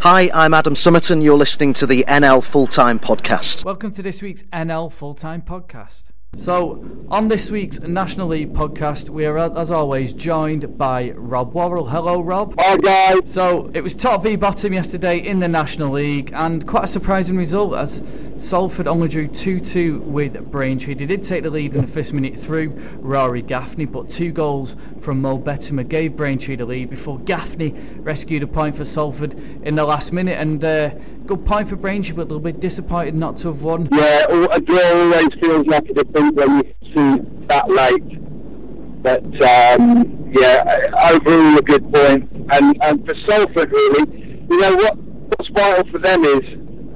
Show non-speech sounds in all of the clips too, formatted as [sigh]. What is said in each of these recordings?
Hi, I'm Adam Summerton. You're listening to the NL Full Time Podcast. Welcome to this week's NL Full Time Podcast. So, on this week's National League podcast, we are, as always, joined by Rob Worrell. Hello, Rob. Hi, guys. So, it was top v bottom yesterday in the National League, and quite a surprising result as Salford only drew 2 2 with Braintree. They did take the lead in the first minute through Rory Gaffney, but two goals from Mo Bettamer gave Braintree the lead before Gaffney rescued a point for Salford in the last minute. And uh, good point for Braintree, but a little bit disappointed not to have won. Yeah, a draw always feels like a defeat when you see that late. But um, yeah, overall a good point. And, and for Salford, really, you know what? What's vital for them is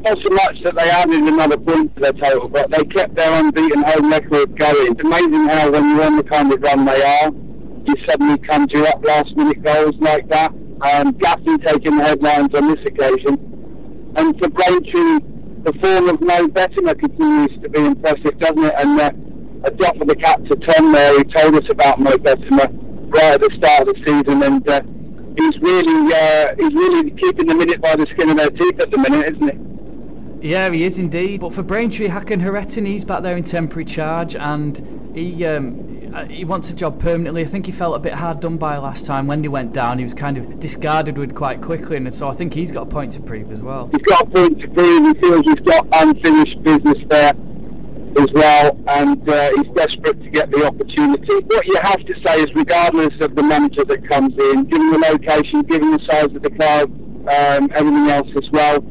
not so much that they added another point to their total, but they kept their unbeaten home record going. It's amazing how when you're on the kind of run they are, you suddenly come to up last minute goals like that. Um, Gaffney taking the headlines on this occasion. And for Braintree, the form of Mo Bettamer continues to be impressive, doesn't it? And uh, a drop of the cap to Tom there, told us about Mo Bettamer right at the start of the season, and uh, he's really uh, he's really keeping the minute by the skin of their teeth at the minute, isn't he? Yeah, he is indeed. But for Braintree, Hakan Hayrettin, he's back there in temporary charge, and he um, he wants a job permanently. I think he felt a bit hard done by last time when they went down. He was kind of discarded with quite quickly, and so I think he's got a point to prove as well. He's got a point to prove. He feels he's got unfinished business there as well, and uh, he's desperate to get the opportunity. What you have to say is, regardless of the manager that comes in, given the location, given the size of the club, um, everything else as well,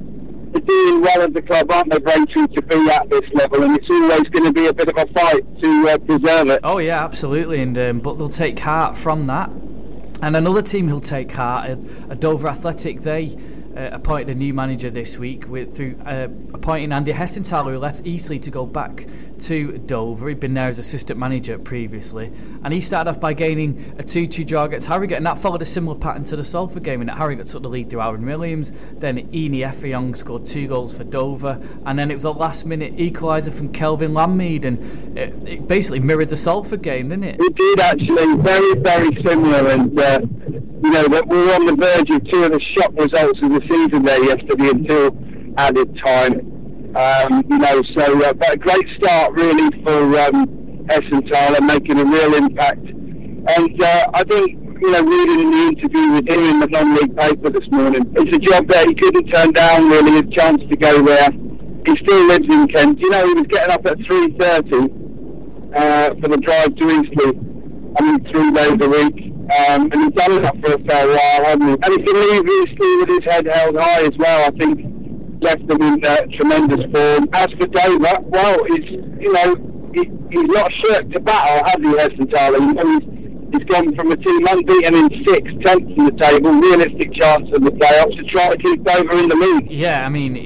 they're doing well at the club, aren't they, Braintree, to be at this level? And it's always going to be a bit of a fight to uh, preserve it. Oh yeah, absolutely. And um, but they'll take heart from that. And another team who'll take heart, are Dover Athletic. They uh, appointed a new manager this week with through uh, appointing Andy Hessenthaler, who left Eastleigh to go back to Dover. He'd been there as assistant manager previously, and he started off by gaining a 2-2 draw against Harrogate, and that followed a similar pattern to the Salford game. And Harrogate took the lead through Aaron Williams, then Inih Effiong scored two goals for Dover, and then it was a last-minute equaliser from Kelvin Langmead, and it, it, basically mirrored the Salford game, didn't it? It did actually, very very similar, and. Uh, you know, that we were on the verge of two of the shock results of the season there yesterday until added time. Um, you know, so uh, but a great start really for um, Hessenthaler, making a real impact. And uh, I think, you know, reading in the interview with him in the non-league paper this morning, it's a job that he couldn't turn down really, a chance to go there. He still lives in Kent. You know, he was getting up at 3.30 uh, for the drive to Eastleigh. I mean, three days a week. Um, and he's done that for a fair while, hasn't he? And he can leave Eastleigh with his head held high as well. I think left them in uh, tremendous form. As for Dover, well, he's you know he, he's not shirked to battle, has he, Hessenthaler? You know, he's, he's gone from a team unbeaten in six, tenth in the table, realistic chance of the playoffs to try to keep Dover in the league. Yeah, I mean,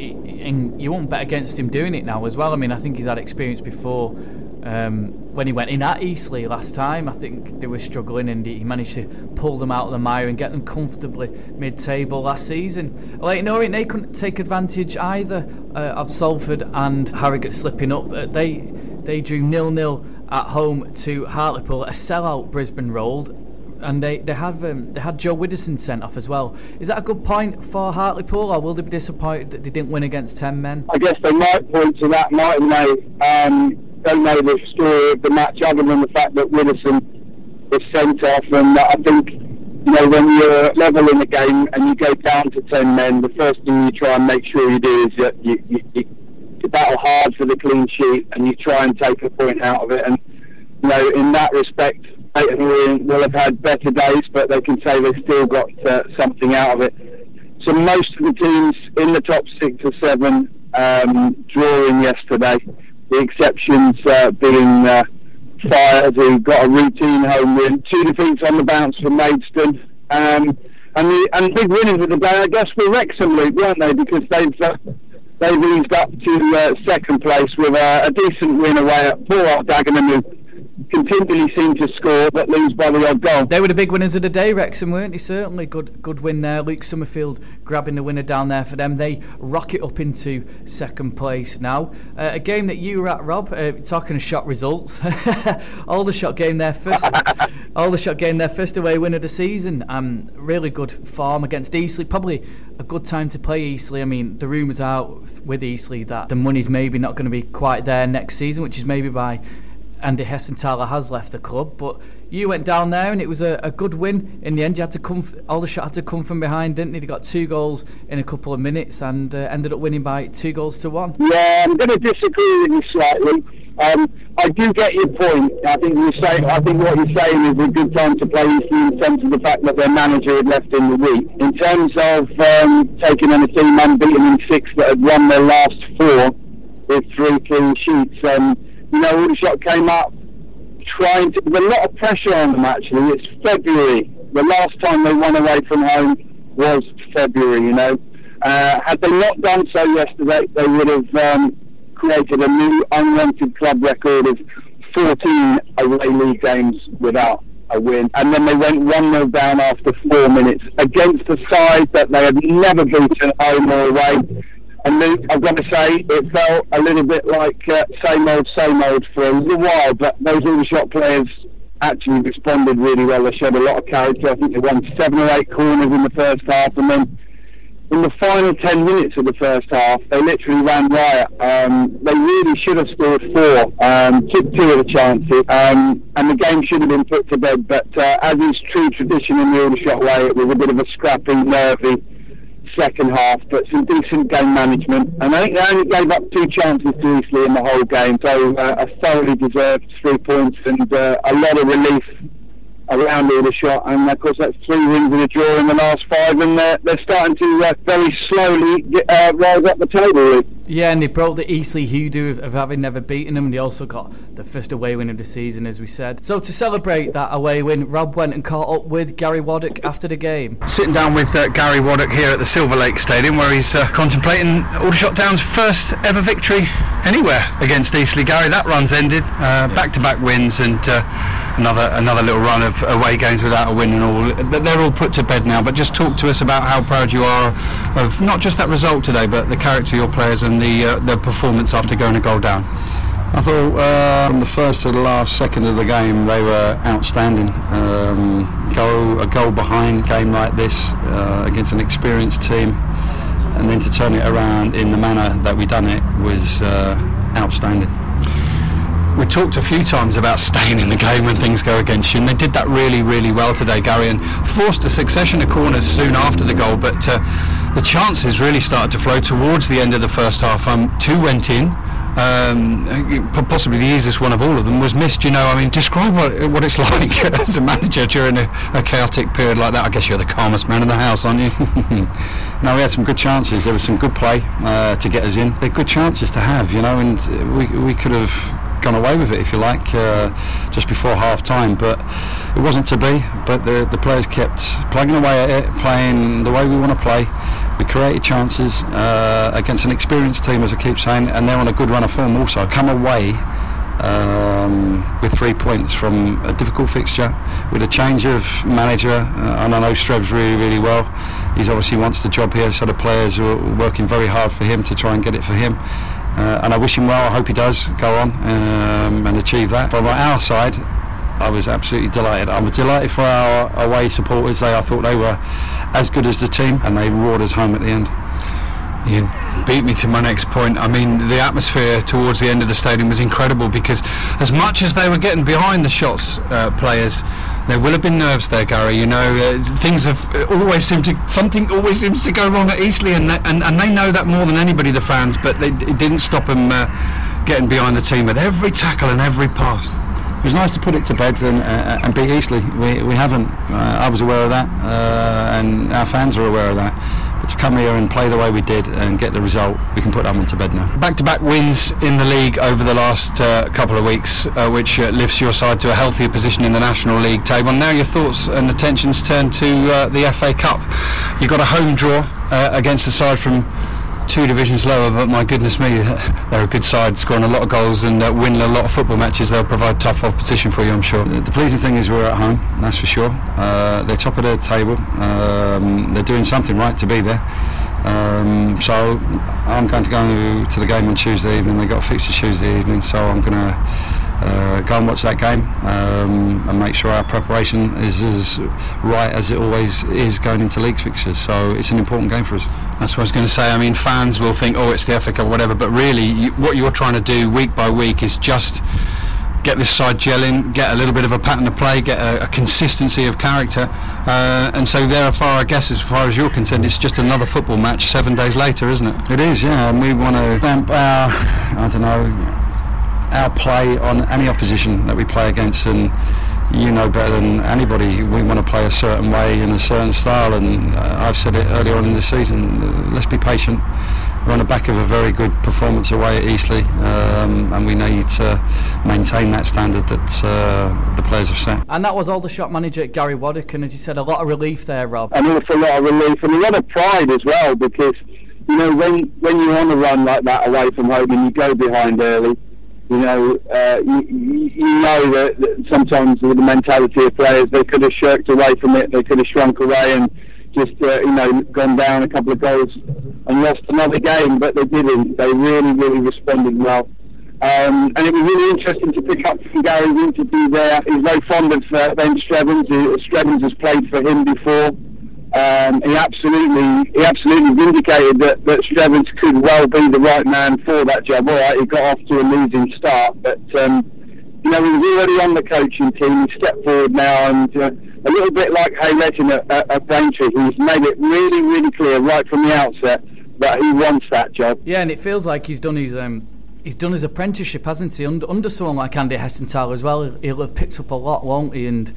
and you won't bet against him doing it now as well. I mean, I think he's had experience before um, when he went in at Eastleigh last time, I think they were struggling and he managed to pull them out of the mire and get them comfortably mid-table last season. Like Norwich, they couldn't take advantage either uh, of Salford and Harrogate slipping up. Uh, they they drew nil-nil at home to Hartlepool, a sellout Brisbane Road. And they, they have um, they had Joe Widdowson sent off as well. Is that a good point for Hartlepool, or will they be disappointed that they didn't win against ten men? I guess they might point to that, mightn't they? Um, don't know the story of the match other than the fact that Widdowson was sent off. And I think, you know, when you're level in the game and you go down to 10 men, the first thing you try and make sure you do is that you, you, you, battle hard for the clean sheet and you try and take a point out of it. And, you know, in that respect, Leyton will have had better days, but they can say they've still got uh, something out of it. So most of the teams in the top six or seven um, drawing yesterday the exceptions uh, being uh, Fylde, who got a routine home win, two defeats on the bounce for Maidstone, um, and the and big winners of the day, I guess, were Wrexham, Luke, weren't they? Because they've uh, they've eased up to uh, second place with a, a, decent win away at poor Dagenham, who continually seem to score but lose by the odd goal. They were the big winners of the day, Wrexham, weren't they? Certainly, good good win there. Luke Summerfield grabbing the winner down there for them. They rocket up into second place now. Uh, a game that you were at, Rob. Uh, talking of shot results, [laughs] Aldershot game there first. [laughs] Aldershot game their first away win of the season. Um, really good form against Eastleigh. Probably a good time to play Eastleigh. I mean, the rumours out with Eastleigh that the money's maybe not going to be quite there next season, which is maybe by Andy Hessenthaler has left the club, but you went down there and it was a, a good win in the end. You had to come, Aldershot had to come from behind, didn't? You got two goals in a couple of minutes and uh, ended up winning by two goals to one. Yeah, I'm going to disagree with you slightly. Um, I do get your point. I think you say. I think what you're saying is a good time to play in terms of the fact that their manager had left in the week. In terms of um, taking on a team unbeaten in six that had won their last four with three clean sheets. Um, you know, Aldershot came up trying to, with a lot of pressure on them actually. It's February. The last time they won away from home was February, you know. Uh, had they not done so yesterday, they would have um, created a new unwanted club record of 14 away league games without a win. And then they went 1 0 down after four minutes against a side that they had never beaten home or away. And Luke, I've got to say, it felt a little bit like uh, same old, same old for a little while, but those Aldershot players actually responded really well. They showed a lot of character. I think they won seven or eight corners in the first half, and then in the final 10 minutes of the first half, they literally ran riot. Um, they really should have scored four, um, took two of the chances, um, and the game should have been put to bed. But uh, as is true tradition in the Aldershot way, it was a bit of a scrappy, nervy, second half, but some decent game management. And I think they only gave up two chances to Eastleigh in the whole game, so uh, a thoroughly deserved three points and uh, a lot of relief around Aldershot. And of course, that's three wins and a draw in the last five, and they're, they're starting to uh, very slowly get, uh, rise up the table. Yeah, and they broke the Eastleigh hoodoo of, of having never beaten them. And they also got the first away win of the season, as we said. So to celebrate that away win, Rob went and caught up with Gary Waddock after the game. Sitting down with uh, Gary Waddock here at the Silver Lake Stadium, where he's uh, contemplating Aldershot Town's first ever victory anywhere against Eastleigh. Gary, that run's ended. Uh, back-to-back wins and uh, another another little run of away games without a win and all. They're all put to bed now. But just talk to us about how proud you are of not just that result today, but the character of your players and the uh, the performance after going a goal down. I thought uh, from the first to the last second of the game they were outstanding. Um, goal a goal behind game like this uh, against an experienced team, and then to turn it around in the manner that we done it was uh, outstanding. We talked a few times about staying in the game when things go against you, and they did that really, really well today, Gary, and forced a succession of corners soon after the goal. But uh, the chances really started to flow towards the end of the first half. Um, two went in. Um, possibly the easiest one of all of them was missed. You know, I mean, describe what, what it's [laughs] like as a manager during a, a, chaotic period like that. I guess you're the calmest man in the house, aren't you? [laughs] no, we had some good chances. There was some good play uh, to get us in. They're good chances to have, you know, and we we could have gone away with it, if you like, uh, just before half time. But it wasn't to be. But the, the players kept plugging away at it, playing the way we want to play. We created chances uh, against an experienced team, as I keep saying, and they're on a good run of form also. Come away um, with three points from a difficult fixture, with a change of manager, uh, and I know Strev's really, really well. He obviously wants the job here, so the players are working very hard for him to try and get it for him. Uh, and I wish him well. I hope he does go on um, and achieve that. From our side, I was absolutely delighted. I was delighted for our away supporters. They, I thought they were as good as the team, and they roared us home at the end. You beat me to my next point. I mean, the atmosphere towards the end of the stadium was incredible because as much as they were getting behind the shots, uh, players, there will have been nerves there, Gary. You know, uh, things have always seemed to something always seems to go wrong at Eastleigh, and and, and they know that more than anybody, the fans. But they, it didn't stop them uh, getting behind the team with every tackle and every pass. It was nice to put it to bed and, uh, and beat Eastleigh. We, we haven't. Uh, I was aware of that, uh, and our fans are aware of that. But to come here and play the way we did and get the result, we can put that one to bed now. Back-to-back wins in the league over the last uh, couple of weeks, uh, which uh, lifts your side to a healthier position in the National League table. Now your thoughts and attentions turn to uh, the FA Cup. You've got a home draw uh, against a side from two divisions lower, but my goodness me, [laughs] they're a good side, scoring a lot of goals and uh, winning a lot of football matches. They'll provide tough opposition for you, I'm sure. The pleasing thing is we're at home, that's for sure. Uh, they're top of the table. Um, they're doing something right to be there. Um, so I'm going to go to the game on Tuesday evening. They've got a fixture Tuesday evening, so I'm going to uh, go and watch that game um, and make sure our preparation is as right as it always is going into league fixtures. So it's an important game for us. That's what I was going to say. I mean, fans will think, oh, it's the FA Cup or whatever, but really, you, what you're trying to do week by week is just get this side gelling, get a little bit of a pattern of play, get a, a consistency of character. Uh, and so there, therefore, I guess as far as you're concerned, it's just another football match seven days later, isn't it? It is, yeah. And we want to stamp our, I don't know, our play on any opposition that we play against. And you know better than anybody, we want to play a certain way in a certain style. And uh, I've said it earlier on in the season, uh, let's be patient we're on the back of a very good performance away at Eastleigh, um, and we need to maintain that standard that uh, the players have set. And that was Aldershot manager Gary Waddock, and as you said, a lot of relief there, Rob. An awful lot of relief, and a lot of pride as well, because you know when when you're on a run like that away from home and you go behind early. You know, uh, you, you know that, that sometimes with the mentality of players, they could have shirked away from it, they could have shrunk away, and just uh, you know gone down a couple of goals and lost another game, but they didn't. They really, really responded well. Um, and it was really interesting to pick up from Gary's interview there. He's very fond of uh, Ben Strevens. Strevens has played for him before. Um, he absolutely, he absolutely vindicated that, that Strevens could well be the right man for that job. All right, he got off to a losing start, but um, you know he was already on the coaching team. He stepped forward now and. Uh, a little bit like Hayrettin at, at, at Braintree, he's made it really, really clear right from the outset that he wants that job. Yeah, and it feels like he's done his um, he's done his apprenticeship, hasn't he? Under, under someone like Andy Hessenthaler as well, he'll have picked up a lot, won't he? And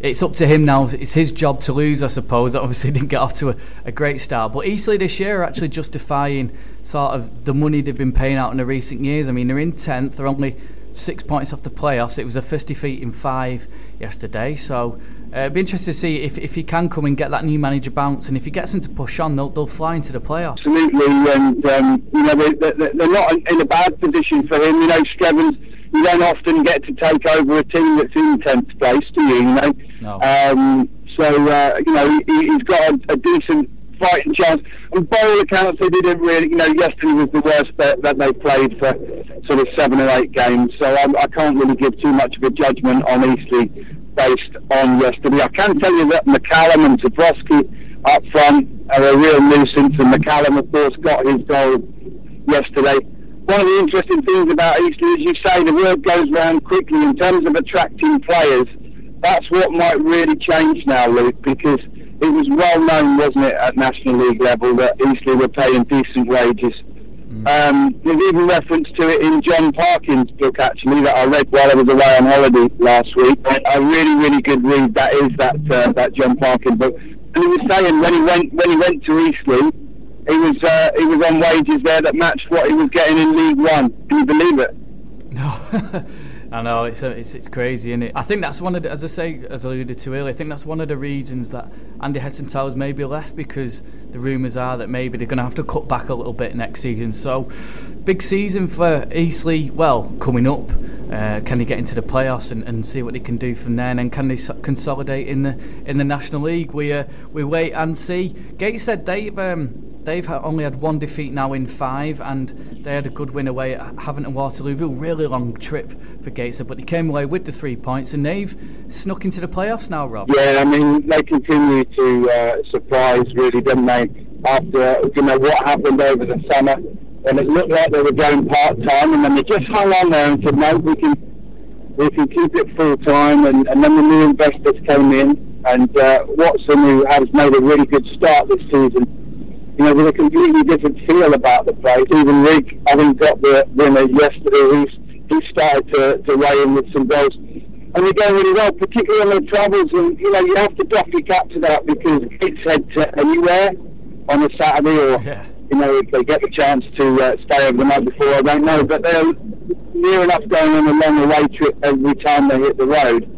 it's up to him now. It's his job to lose, I suppose. Obviously, [laughs] didn't get off to a, a great start. But Eastleigh this year are actually justifying sort of the money they've been paying out in the recent years. I mean, they're in 10th, they're only six points off the playoffs. It was a 50 feet in five yesterday. So uh, it'd be interesting to see if, if he can come and get that new manager bounce. And if he gets them to push on, they'll, they'll fly into the playoffs. Absolutely. And, um, you know, they, they, they're not in a bad position for him. You know, Strevens, you don't often get to take over a team that's in 10th place, do you? You know? No. Um, so, uh, you know, he, has got a, a decent fighting chance. And by all accounts, they didn't really, you know, yesterday was the worst that, that they played for sort of seven or eight games. So I, I can't really give too much of a judgment on Eastleigh based on yesterday. I can tell you that McCallum and Zebroski up front are a real nuisance, and McCallum, of course, got his goal yesterday. One of the interesting things about Eastleigh, as you say, the word goes round quickly in terms of attracting players. That's what might really change now, Luke, because it was well known, wasn't it, at National League level that Eastleigh were paying decent wages. Mm. Um, there's even reference to it in John Parkin's book, actually, that I read while I was away on holiday last week. A really, really good read. That is that uh, that John Parkin book. And he was saying when he went when he went to Eastleigh, he was uh, he was on wages there that matched what he was getting in League One. Can you believe it? No. [laughs] I know it's, it's it's crazy, isn't it? I think that's one of the, as I say, as I alluded to earlier. I think that's one of the reasons that Andy Hessenthaler's maybe left because the rumours are that maybe they're going to have to cut back a little bit next season. So, big season for Eastleigh. Well, coming up, uh, can they get into the playoffs and, and see what they can do from there? And can they consolidate in the in the National League? We uh, we wait and see. Gateshead they've um, they've only had one defeat now in five, and they had a good win away at Havant and Waterloo. Really long trip for But they came away with the three points, and they've snuck into the playoffs now, Rob. Yeah, I mean they continue to uh, surprise, really, don't they? After you know what happened over the summer, and it looked like they were going part time, and then they just hung on there and said, "No, we can." We can keep it full time, and, and then the new investors came in, and uh, Watson, who has made a really good start this season, you know, with a completely different feel about the place. Even Rick, having got the winner yesterday, he's, he started to, to weigh in with some goals. And they're going really well, particularly on the travels. And, you know, you have to doff your cap to that because it's head to anywhere on a Saturday or, yeah. you know, if they get the chance to uh, stay over the night before, I don't know. But they're near enough going on a long away trip every time they hit the road.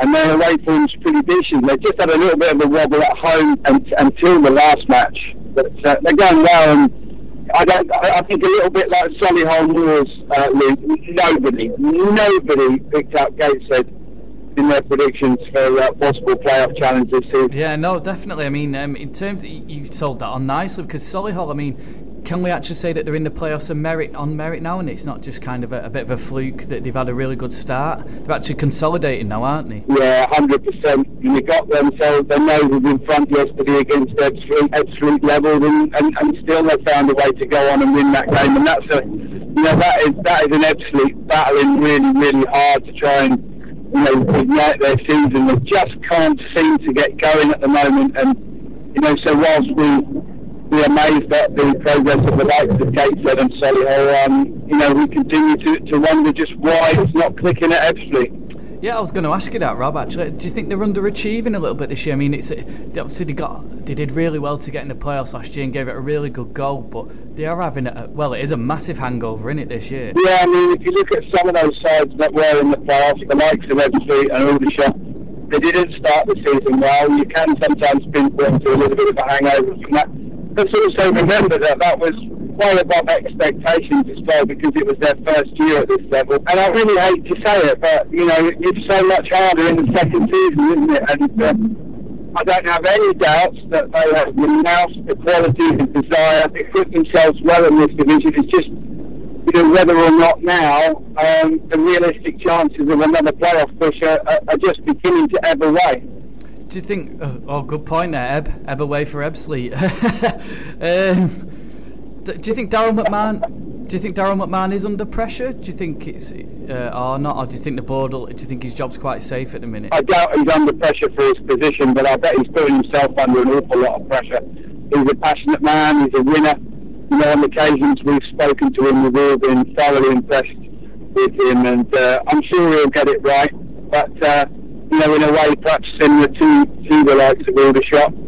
And their away form's pretty decent. They just had a little bit of a wobble at home and, until the last match but uh, they're going well. And I don't. I think a little bit like Solihull Moors, uh, Luke. Nobody, nobody picked up Gateshead in their predictions for uh, possible playoff challenges. Here. Yeah, no, definitely. I mean, um, in terms, of, you sold that on nicely because Solihull. I mean, can we actually say that they're in the playoffs on merit on merit now, and it's not just kind of a, a, bit of a fluke that they've had a really good start? They're actually consolidating now, aren't they? Yeah, hundred percent. You got themselves their noses in front yesterday against Ebbsfleet, Ebbsfleet level, and, and, and still they found a way to go on and win that game. And that's a, you know, that is that is an Ebbsfleet battling really, really hard to try and you know ignite their season. They just can't seem to get going at the moment, and you know, so whilst we we're amazed at the progress of the likes of Gateshead and Solihull. Um, you know, we continue to, to wonder just why it's not clicking at Ebbsfleet. Yeah, I was going to ask you that, Rob. Actually, do you think they're underachieving a little bit this year? I mean, it's obviously they got they did really well to get in the playoffs last year and gave it a really good goal, but they are having a well, it is a massive hangover in it this year. Yeah, I mean, if you look at some of those sides that were in the playoffs, the likes of Ebbsfleet and Aldershot, they didn't start the season well. You can sometimes pinpoint to a little bit of a hangover from that let's also remember that that was way above expectations as well because it was their first year at this level. And I really hate to say it, but you know it's so much harder in the second season, isn't it? And uh, I don't have any doubts that they have renounced the quality and desire to put themselves well in this division. It's just you know whether or not now um, the realistic chances of another playoff push are, are just beginning to ebb away do you think? Oh, oh, good point there, Eb. Eb away for Ebbsfleet. [laughs] um, do, you think Daryl McMahon? Do you think Daryl McMahon is under pressure? Do you think it's uh, or not? Or do you think the board? Will, do you think his job's quite safe at the minute? I doubt he's under pressure for his position, but I bet he's putting himself under an awful lot of pressure. He's a passionate man. He's a winner. You know, on occasions we've spoken to him, we've all been thoroughly impressed with him, and uh, I'm sure he'll get it right. But uh, you know, in a way perhaps similar to, to the likes of Aldershot.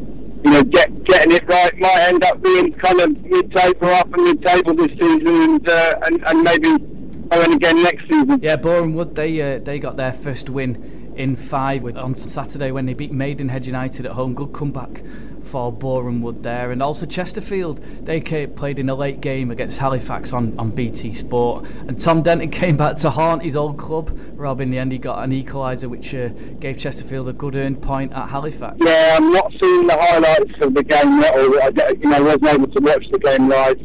You know, get, getting it right might end up being kind of mid-table up and mid-table this season, and uh, and, and maybe going again next season. Yeah, Boreham Wood they uh, they got their first win in five on Saturday when they beat Maidenhead United at home. Good comeback for Boreham Wood there. And also Chesterfield, they played in a late game against Halifax on, on BT Sport. And Tom Denton [laughs] came back to haunt his old club. Rob, in the end, he got an equaliser which uh, gave Chesterfield a good earned point at Halifax. Yeah, I'm not seeing the highlights of the game yet, or I you know, wasn't able to watch the game live.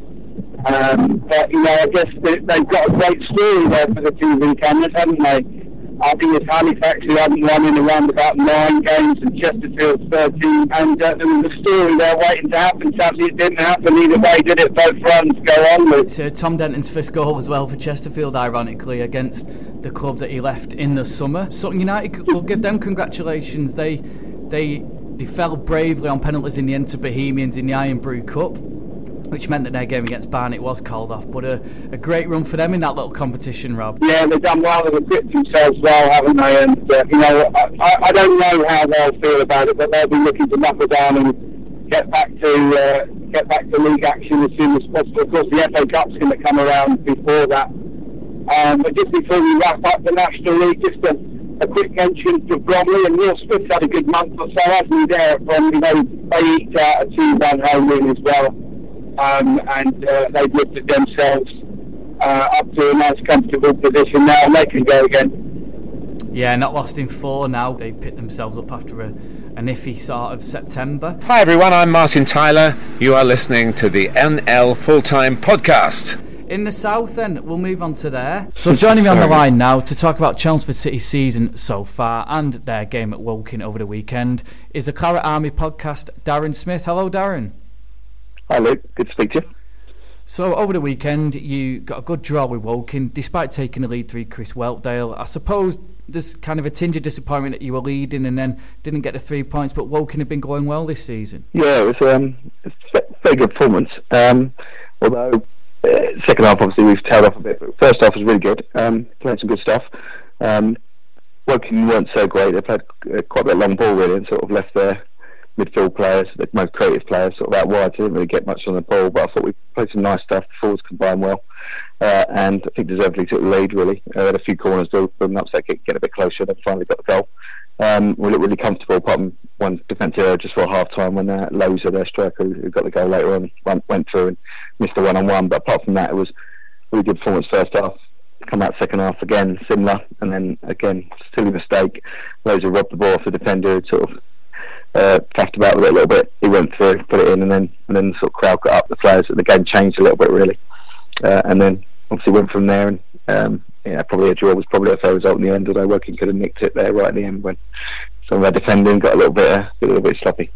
Um, but, you know, I guess they, they've got a great story there for the TV cameras, haven't they? I think it's Halifax who haven't won in around about nine games and Chesterfield 13. And uh, there was a story there waiting to happen. Sadly, it didn't happen. Either way, did it? Both runs go on. Uh, Tom Denton's first goal as well for Chesterfield, ironically, against the club that he left in the summer. Sutton United will give them congratulations. They, they, they fell bravely on penalties in the end to Bohemians in the Irn-Bru Cup which meant that their game against Barnet was called off. But a, a great run for them in that little competition, Rob. Yeah, they've done well. They've equipped themselves well, haven't they? And, uh, you know, I, I don't know how they'll feel about it, but they'll be looking to knuckle down and get back to uh, get back to league action as soon as possible. Of course, the FA Cup's going to come around before that. Um, but just before we wrap up the National League, just a, a quick mention for Bromley and Neil Smith's had a good month or so, hasn't he, there from, you they eked out a 2-1 home win as well um, and uh, they've lifted themselves uh, up to a nice, comfortable position now, and they can go again. Yeah, not lost in four now. They've picked themselves up after a, an iffy start of September. Hi everyone, I'm Martin Tyler. You are listening to the NL Full Time Podcast. In the south, then we'll move on to there. So joining me on the line now to talk about Chelmsford City's season so far and their game at Woking over the weekend is the Claret Army podcast. Darren Smith. Hello, Darren. Hi, Luke. Good to speak to you. So over the weekend, you got a good draw with Woking, despite taking the lead through Chris Whelpdale. I suppose there's kind of a tinge of disappointment that you were leading and then didn't get the three points, but Woking have been going well this season. Yeah, it was um, a very good performance. Um, although uh, second half, obviously, we've tailed off a bit, but first half was really good. Um, played some good stuff. Um, Woking weren't so great. They played uh, quite a bit of long ball really and sort of left their midfield players, the most creative players, sort of out wide. didn't really get much on the ball, but I thought we played some nice stuff. The forwards combined well, uh, and I think deservedly took the lead. Really, uh, had a few corners, build an upset, get, get a bit closer, then finally got the goal. Um, we looked really comfortable, apart from one defensive error just for half time when uh, Loza, their striker, who got the goal later on, went, went through and missed the one on one. But apart from that, it was really good performance first half. Come out second half again, similar, and then again, silly mistake. Who robbed the ball off the defender, sort of uh, about with it a little bit. He went through, put it in, and then and then the sort of crowd got up. The players, the game changed a little bit really, uh, and then obviously went from there. And um, yeah, probably a draw was probably a fair result in the end. Although Woking could have nicked it there right at the end when some of our defending got a little bit uh, a little bit sloppy.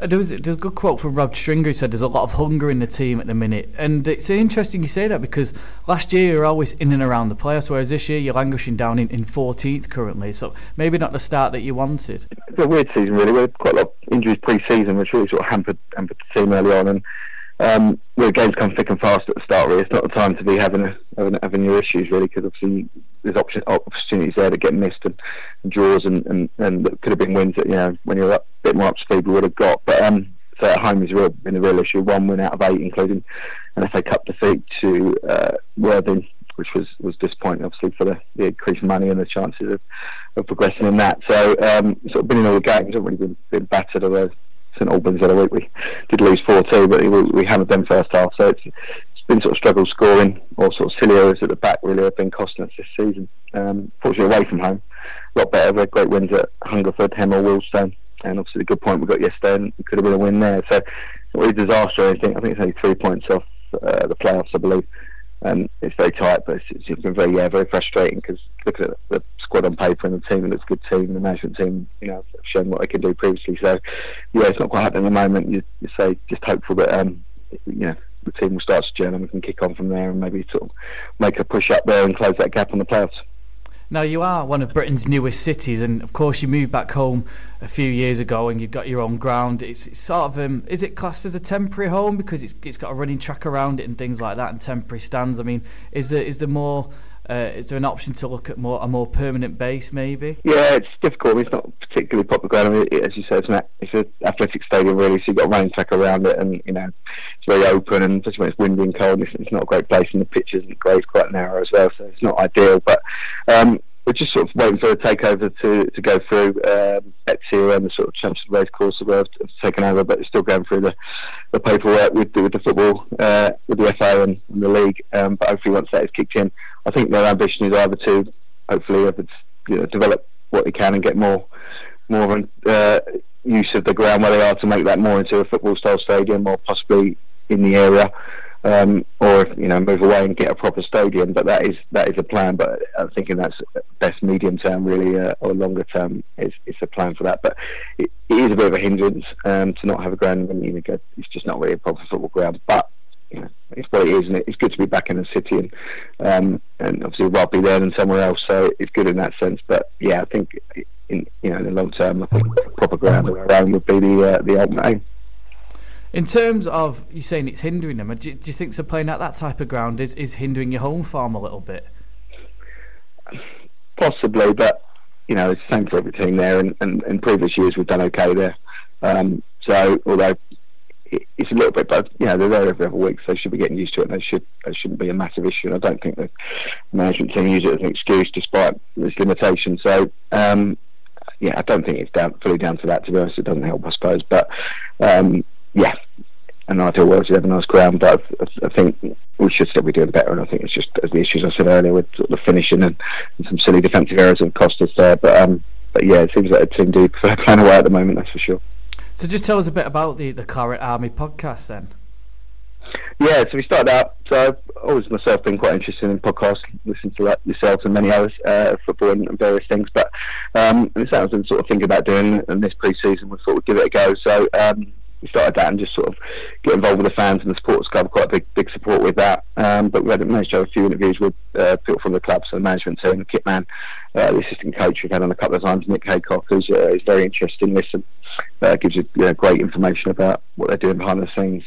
Uh, there was, there was a good quote from Rod Stringer who said there's a lot of hunger in the team at the minute. And it's interesting you say that because last year you were always in and around the playoffs, whereas this year you're languishing down in, in 14th currently. So maybe not the start that you wanted. It's a weird season, really. We had quite a lot of injuries pre season, which really sort of hampered, hampered the team early on. And um, where games come thick and fast at the start, really, it's not the time to be having a, having, having your issues, really, because obviously there's option, opportunities there that get missed and, and draws and, and, and could have been wins that, you know, when you're a bit more up to speed, we would have got. But um, so at home has real, been a real issue. One win out of eight, including an FA Cup defeat to uh, Worthing, which was, was disappointing, obviously, for the, the increased money and the chances of, of progressing in that. So, um, sort of been in all the games, haven't really been, been battered, although St Albans the other week we did lose 4 2, but we, we hammered them first half. So it's, it's been sort of struggle scoring, or sort of silly errors at the back really have been costing us this season. Um, fortunately, away from home, a lot better. We had great wins at Hungerford, Hemel, Wealdstone, and obviously the good point we got yesterday, and it could have been a win there. So not really a disaster or anything. I think it's only three points off uh, the playoffs, I believe. And it's very tight, but it's, it's been very, yeah, very frustrating because looking at the squad on paper and the team, it looks a good team. The management team, you know, have shown what they can do previously. So, yeah, it's not quite happening at the moment. You, you say just hopeful that, um, you know, the team will start to gel and we can kick on from there and maybe sort of make a push up there and close that gap on the playoffs. Now you are one of Britain's newest cities, and of course you moved back home a few years ago, and you've got your own ground. It's, it's sort of um, is it classed as a temporary home because it's it's got a running track around it and things like that, and temporary stands. I mean, is there is there more? Uh, is there an option to look at more a more permanent base, maybe? Yeah, it's difficult. It's not particularly popular ground. I mean, it, as you said, it's an it's an athletic stadium really, so you've got running track around it, and you know it's very open, and especially when it's windy and cold, it's, it's not a great place, and the pitch isn't great. It's quite narrow as well, so it's not ideal. But um, we're just sort of waiting for a takeover to, to go through. Um, and the sort of Chelmsford race course have, have taken over, but it's still going through the, the paperwork with the, with the football, uh, with the FA and, and the league. Um, but hopefully, once that is kicked in, I think their ambition is either to hopefully you know, develop what they can and get more more uh, use of the ground where they are to make that more into a football style stadium or possibly in the area um, or you know move away and get a proper stadium. But that is that is a plan. But I'm thinking that's best medium term, really, uh, or longer term is is a plan for that. But it, it is a bit of a hindrance um, to not have a ground when you know, it's just not really a proper football ground. But you know, it's what it is, and it's good to be back in the city, and um, and obviously be there than somewhere else. So it's good in that sense. But yeah, I think in you know in the long term, I think proper ground around would be the uh, the ultimate aim. In terms of you saying it's hindering them, do you, do you think so? Playing at that type of ground is, is hindering your home farm a little bit? Possibly, but you know it's the same for every team there. And, in previous years we've done okay there. Um, so although it's a little bit, but you know they're there every other week, so they should be getting used to it. And they should, they shouldn't be a massive issue. And I don't think the management team use it as an excuse, despite its limitations. So um, yeah, I don't think it's down fully down to that. To be honest, it doesn't help, I suppose. But um, yeah, an ideal world to have a nice ground, but I, I, think we should still be doing better. And I think it's just as the issues I said earlier with sort of the finishing and, and, some silly defensive errors have cost us there. But um, but yeah, it seems like a team do [laughs] plan away at the moment. That's for sure. So just tell us a bit about the the Claret Army podcast then. Yeah, so we started out. So I've always myself been quite interested in podcasts, listening to like yourself and many others, uh, football and, and, various things. But um, and it sounds and sort of thinking about doing. And this pre-season, we thought we'd give it a go. So um, we started that and just sort of get involved with the fans and the supporters club. Quite a big, big support with that. Um, but we had managed to have a few interviews with uh, people from the club, so the management team, the kit man, uh, the assistant coach we've had on a couple of times, Nick Haycock, who's uh, is very interesting. Listen, uh, gives you, great information about what they're doing behind the scenes.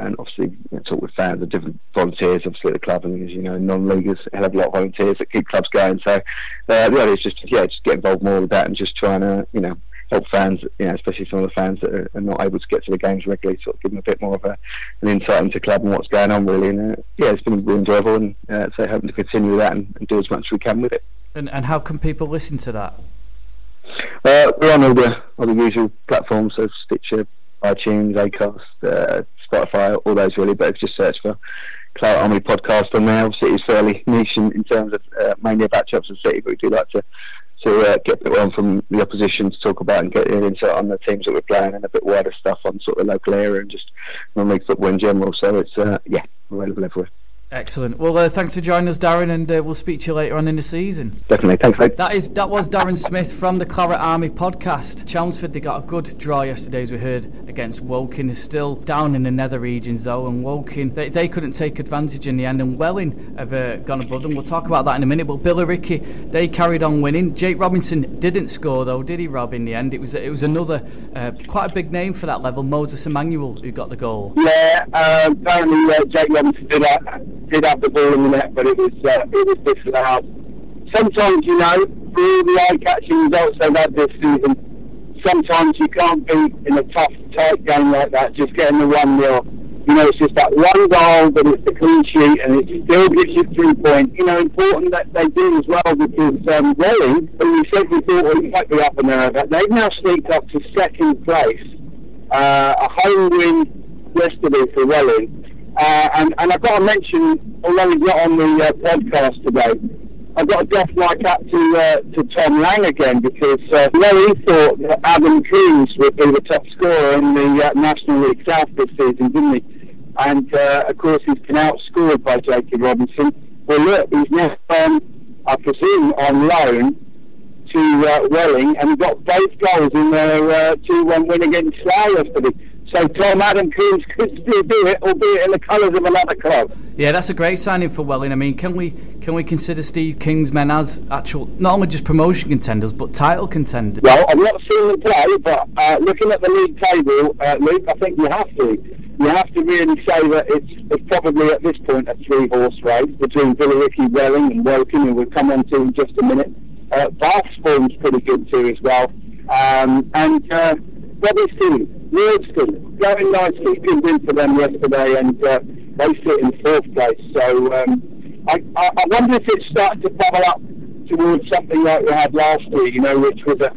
And obviously, you know, talk with fans and different volunteers, obviously, at the club. And as you know, non-leaguers have a lot of volunteers that keep clubs going. So, uh, the idea is just, yeah, just get involved more with that and just trying to, you know, help fans, you know, especially some of the fans that are, are, not able to get to the games regularly, sort of give them a bit more of a, an insight into the club and what's going on, really. And uh, yeah, it's been really enjoyable, and uh, so hoping to continue that and, and, do as much as we can with it. And, and how can people listen to that? Uh, we're on all the all the usual platforms, so Stitcher, iTunes, Acast, uh, Spotify, all those really. But if you just search for Claret Army podcast on there, obviously it's fairly niche in, in terms of uh, mainly about Chelsea City, but we do like to to uh, get people on from the opposition to talk about and get an insight on the teams that we're playing and a bit wider stuff on sort of the local area and just non-league football in general. So it's uh, yeah available everywhere. Excellent. Well, uh, thanks for joining us, Darren, and uh, we'll speak to you later on in the season. Definitely. Thanks, mate. That is that was Darren Smith from the Claret Army podcast. Chelmsford they got a good draw yesterday, as we heard, against Woking. Is still down in the nether regions though, and Woking they, they couldn't take advantage in the end, and Welling have uh, gone above them. We'll talk about that in a minute. But Billericay they carried on winning. Jake Robinson didn't score though, did he, Rob? In the end, it was it was another uh, quite a big name for that level, Moses Emmanuel, who got the goal. Yeah, uh, apparently uh, Jake Robinson did, uh, did have the ball in the net, but it was uh, it was disallowed. Sometimes, you know, for all the eye-catching results they've had this season, sometimes you can't beat in a tough, tight game like that. Just getting the one nil, you know, it's just that one goal, but it's the clean sheet, and it still gives you three points. You know, important that they do as well because um, Welling, who we said we thought well, might be up in there, but they've now sneaked up to second place. Uh, a home win yesterday for Welling. Uh, and, and I've got to mention, although he's not on the uh, podcast today, I've got to doff my cap to uh, to Tom Lang again because uh, he thought that Adam Coombes would be the top scorer in the uh, National League South this season, didn't he? And uh, of course he's been outscored by Jacob Robinson. Well, look, he's now, um, I presume, on loan to uh, Welling, and got both goals in their uh, two-one win against Slough yesterday. So Tom Adam Coombes could do it, albeit in the colours of another club. Yeah, that's a great signing for Welling. I mean, can we can we consider Steve King's men as actual not only just promotion contenders but title contenders? Well, I've not seen them play, but uh, looking at the league table, uh, Luke, I think you have to. You have to really say that it's, it's probably at this point a three-horse race between Billericay, Welling, and Woking, who we'll come on to in just a minute. Uh, Bath's form's pretty good too as well, um, and. Uh, Robbie Neilston, going nicely, good win for them yesterday, and uh, they sit in fourth place. So um, I, I, I wonder if it's starting to bubble up towards something like we had last year, you know, which was a,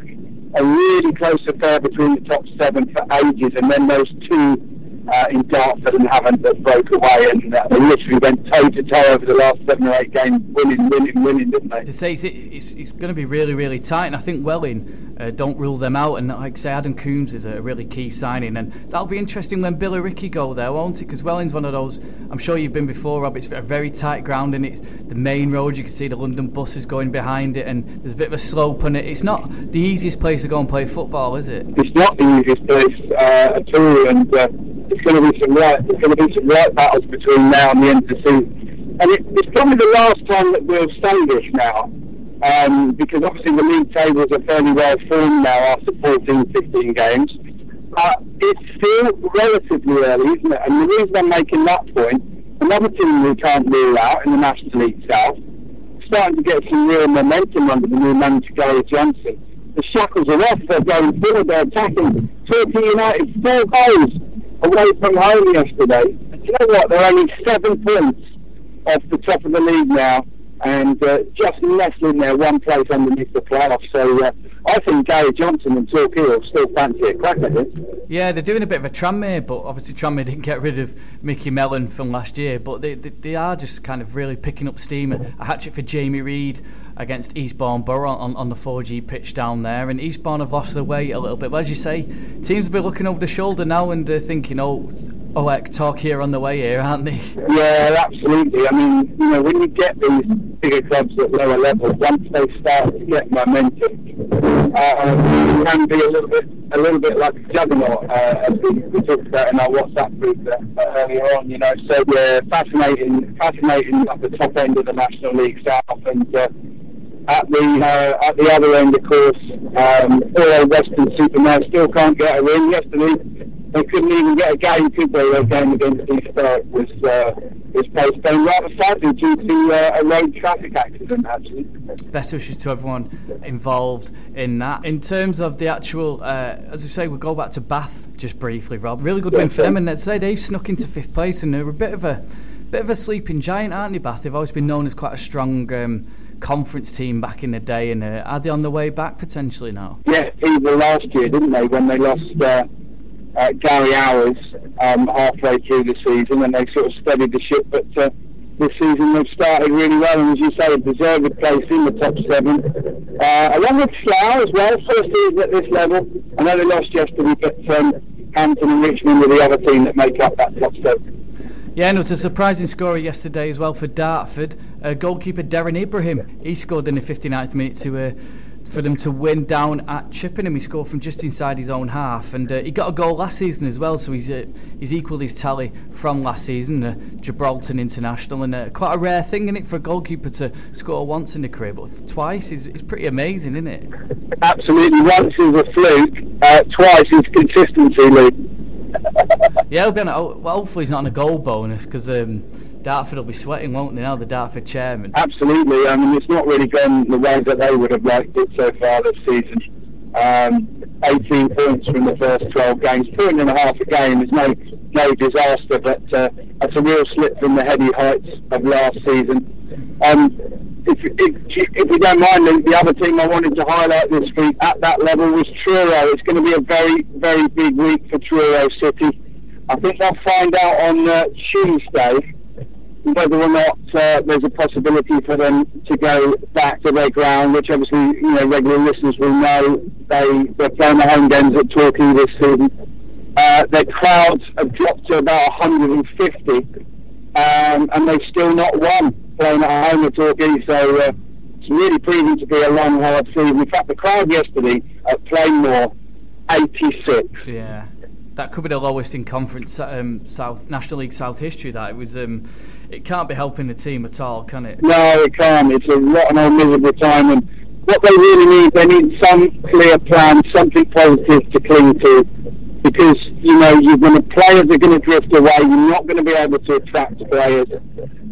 a really close affair between the top seven for ages, and then those two uh, in Dartford and Havant that broke away and uh, they literally went toe to toe over the last seven or eight games, winning, winning, winning, didn't they? To say it's, it's, it's going to be really, really tight, and I think Welling uh, don't rule them out. And like I say, Adam Coombes is a really key signing, and that'll be interesting when Billericay go there, won't it? Because Welling's one of those. I'm sure you've been before, Rob. It's a very tight ground, and it's the main road. You can see the London buses going behind it, and there's a bit of a slope on it. It's not the easiest place to go and play football, is it? It's not the easiest place uh, at all, and it's going to be some right. There's going to be some right battles between now and the end of the season, and it, it's probably the last time that we'll say this now. Um, because obviously the league tables are fairly well formed now after 14, 15 games. But it's still relatively early, isn't it? And the reason I'm making that point, another team we can't rule out in the National League South, starting to get some real momentum under the new manager Gary Johnson. The shackles are off, they're going forward, they're attacking. Torquay United, four goals away from home yesterday. And you know what? They're only seven points off the top of the league now and uh, just nestling there one place underneath the playoffs. So uh, I think Gary Johnson and Torquay will still fancy a crack at it. Yeah, they're doing a bit of a Tranmere, but obviously Tranmere didn't get rid of Micky Mellon from last year. But they, they, they are just kind of really picking up steam. A hatchet for Jamie Reid against Eastbourne Borough on, on the 4G pitch down there. And Eastbourne have lost their way a little bit. But as you say, teams will be looking over the shoulder now and uh, thinking, oh, oh, heck, Torquay on the way here, aren't they? Yeah, absolutely. I mean, you know, when you get these bigger clubs at lower levels, once they start to get momentum, uh, it can be a little bit, a little bit like a juggernaut, uh, as we, we talked about in our WhatsApp group uh, earlier on. You know, so yeah, fascinating, fascinating at the top end of the National League South, and uh, at the uh, at the other end, of course, um, all Weston-super-Mare still can't get a win. Yesterday, they couldn't even get a game, could they? Their game against East Thurrock was uh, was postponed rather sadly due to uh, a road traffic accident. Actually, best wishes to everyone involved in that. In terms of the actual, uh, as we say, we'll go back to Bath just briefly. Rob, really good yeah, win for them, and let's say they've snuck into fifth place, and they're a bit of a bit of a sleeping giant, aren't they? Bath. They've always been known as quite a strong. Um, conference team back in the day, and uh, are they on the way back potentially now? Yeah, even last year, didn't they? When they lost uh, uh, Gary Owers um, halfway through the season, and they sort of steadied the ship. But uh, this season they've started really well, and as you say, a deserved place in the top seven, uh, along with Slough as well. First season at this level. I know they lost yesterday, but um, Hampton and Richmond were the other team that make up that top seven. Yeah, and it was a surprising scorer yesterday as well for Dartford. Uh, goalkeeper Deren Ibrahim, he scored in the 59th minute to uh, for them to win down at Chippenham. He scored from just inside his own half, and uh, he got a goal last season as well. So he's uh, he's equalled his tally from last season, uh, Gibraltar International, and uh, quite a rare thing in it for a goalkeeper to score once in the career, but twice is, is pretty amazing, isn't it? Absolutely, once is a fluke, uh, twice is consistency, Luke. Yeah, he'll be on a, well, hopefully he's not on a goal bonus because. Um, Dartford will be sweating, won't they, now, the Dartford chairman? Absolutely. I mean, it's not really gone the way that they would have liked it so far this season. Um, 18 points from the first 12 games. Point and a half a game is no no disaster, but uh, that's a real slip from the heady heights of last season. Um, if, if, if you don't mind, the, the other team I wanted to highlight this week at that level was Truro. It's going to be a very, very big week for Truro City. I think they'll find out on uh, Tuesday whether or not uh, there's a possibility for them to go back to their ground, which obviously you know regular listeners will know they they're playing the home games at Torquay this season. Uh, their crowds have dropped to about 150, um, and they've still not won playing at home at Torquay. So uh, it's really proving to be a long, hard season. In fact, the crowd yesterday at Plainmoor, 86. Yeah that could be the lowest in conference um, South National League South history. That it was, um, it can't be helping the team at all, can it? No, it can't. It's a rotten old miserable time, and what they really need, they need some clear plan, something positive to cling to, because you know you're going to players are going to drift away. You're not going to be able to attract players.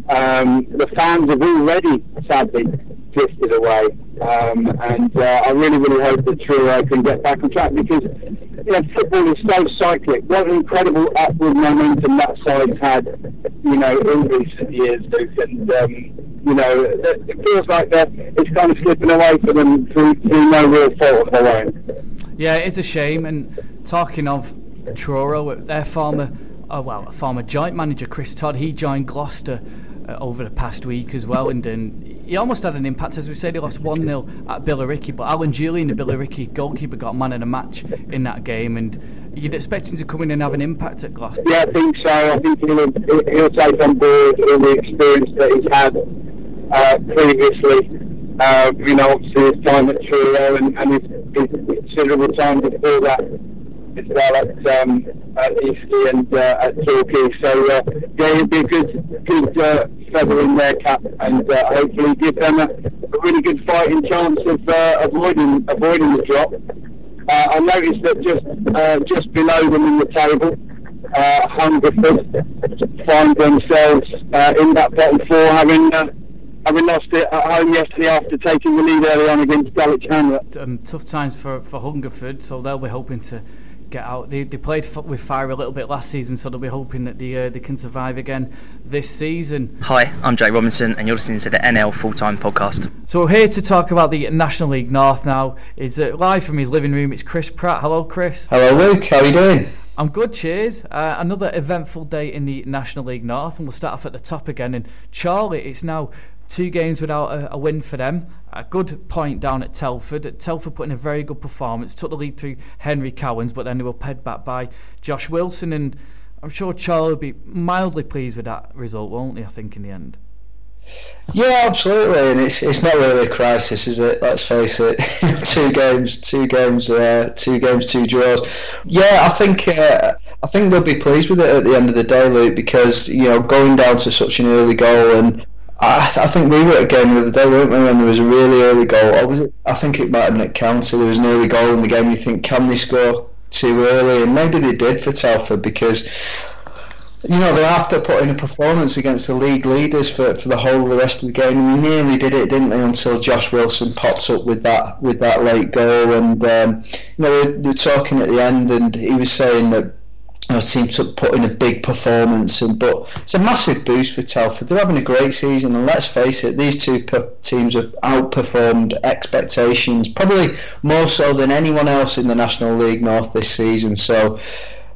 Um, the fans have already, sadly, drifted away, um, and uh, I really, really hope that Truro can get back on track because you know, football is so cyclic. What an incredible upward momentum that side's had, you know, in recent years, Luke. And, um, you know, it feels like that it's kind of slipping away for them through, through no real fault of their own. Yeah, it's a shame. And talking of Truro, their former, oh, well, former joint manager, Chris Todd, he joined Gloucester uh, over the past week as well. And, and he almost had an impact. As we said, he lost [laughs] 1 0 at Billericay, but Alan Julian, the Billericay goalkeeper, got man of the match in that game. And you'd expect him to come in and have an impact at Gloucester. Yeah, I think so. I think he'll, he'll take on board all the experience that he's had uh, previously. Uh, you know, obviously his time at Truro and, and his, his considerable time before that as well at, um, at Eastleigh and uh, at Torquay. So uh, yeah, it'll be a good, good uh, feather in their cap, and uh, hopefully give them a, a, really good fighting chance of uh, avoiding avoiding the drop. Uh, I noticed that just just below them in the table, uh, Hungerford find themselves in that bottom four, having having lost it at home yesterday after taking the lead early on against Dulwich Hamlet. Um, tough times for, for Hungerford, so they'll be hoping to get out. They, they played with fire a little bit last season, so they'll be hoping that they, uh, they can survive again this season. Hi, I'm Jake Robinson, and you're listening to the NL Full Time Podcast. So we're here to talk about the National League North now. Is uh, live from his living room. It's Chris Pratt. Hello, Chris. Hello, Luke. How are you doing? I'm good, cheers. Uh, another eventful day in the National League North, and we'll start off at the top again. And Chorley, it's now two games without a, a, win for them. A good point down at Telford. Telford put in a very good performance, took the lead through Henry Cowans, but then they were ped back by Josh Wilson. And I'm sure Chorley will be mildly pleased with that result, won't he? I think in the end. Yeah, absolutely, and it's it's not really a crisis, is it? Let's face it. [laughs] two games, two games, uh, two games, two draws. Yeah, I think uh, I think they'll be pleased with it at the end of the day, Luke, because you know going down to such an early goal and I, I, think we were at a game the other day, weren't we, when there was a really early goal. I, was, I think it might have been at County. There was an early goal in the game. You think, can they score too early? And maybe they did for Telford because, you know, they have to put in a performance against the league leaders for, for the whole of the rest of the game. And we nearly did it, didn't they, until Josh Wilson popped up with that with that late goal. And, um, you know, we were talking at the end, and he was saying that you know, seem to put in a big performance. And but it's a massive boost for Telford. They're having a great season, and let's face it, these two teams have outperformed expectations, probably more so than anyone else in the National League North this season. So.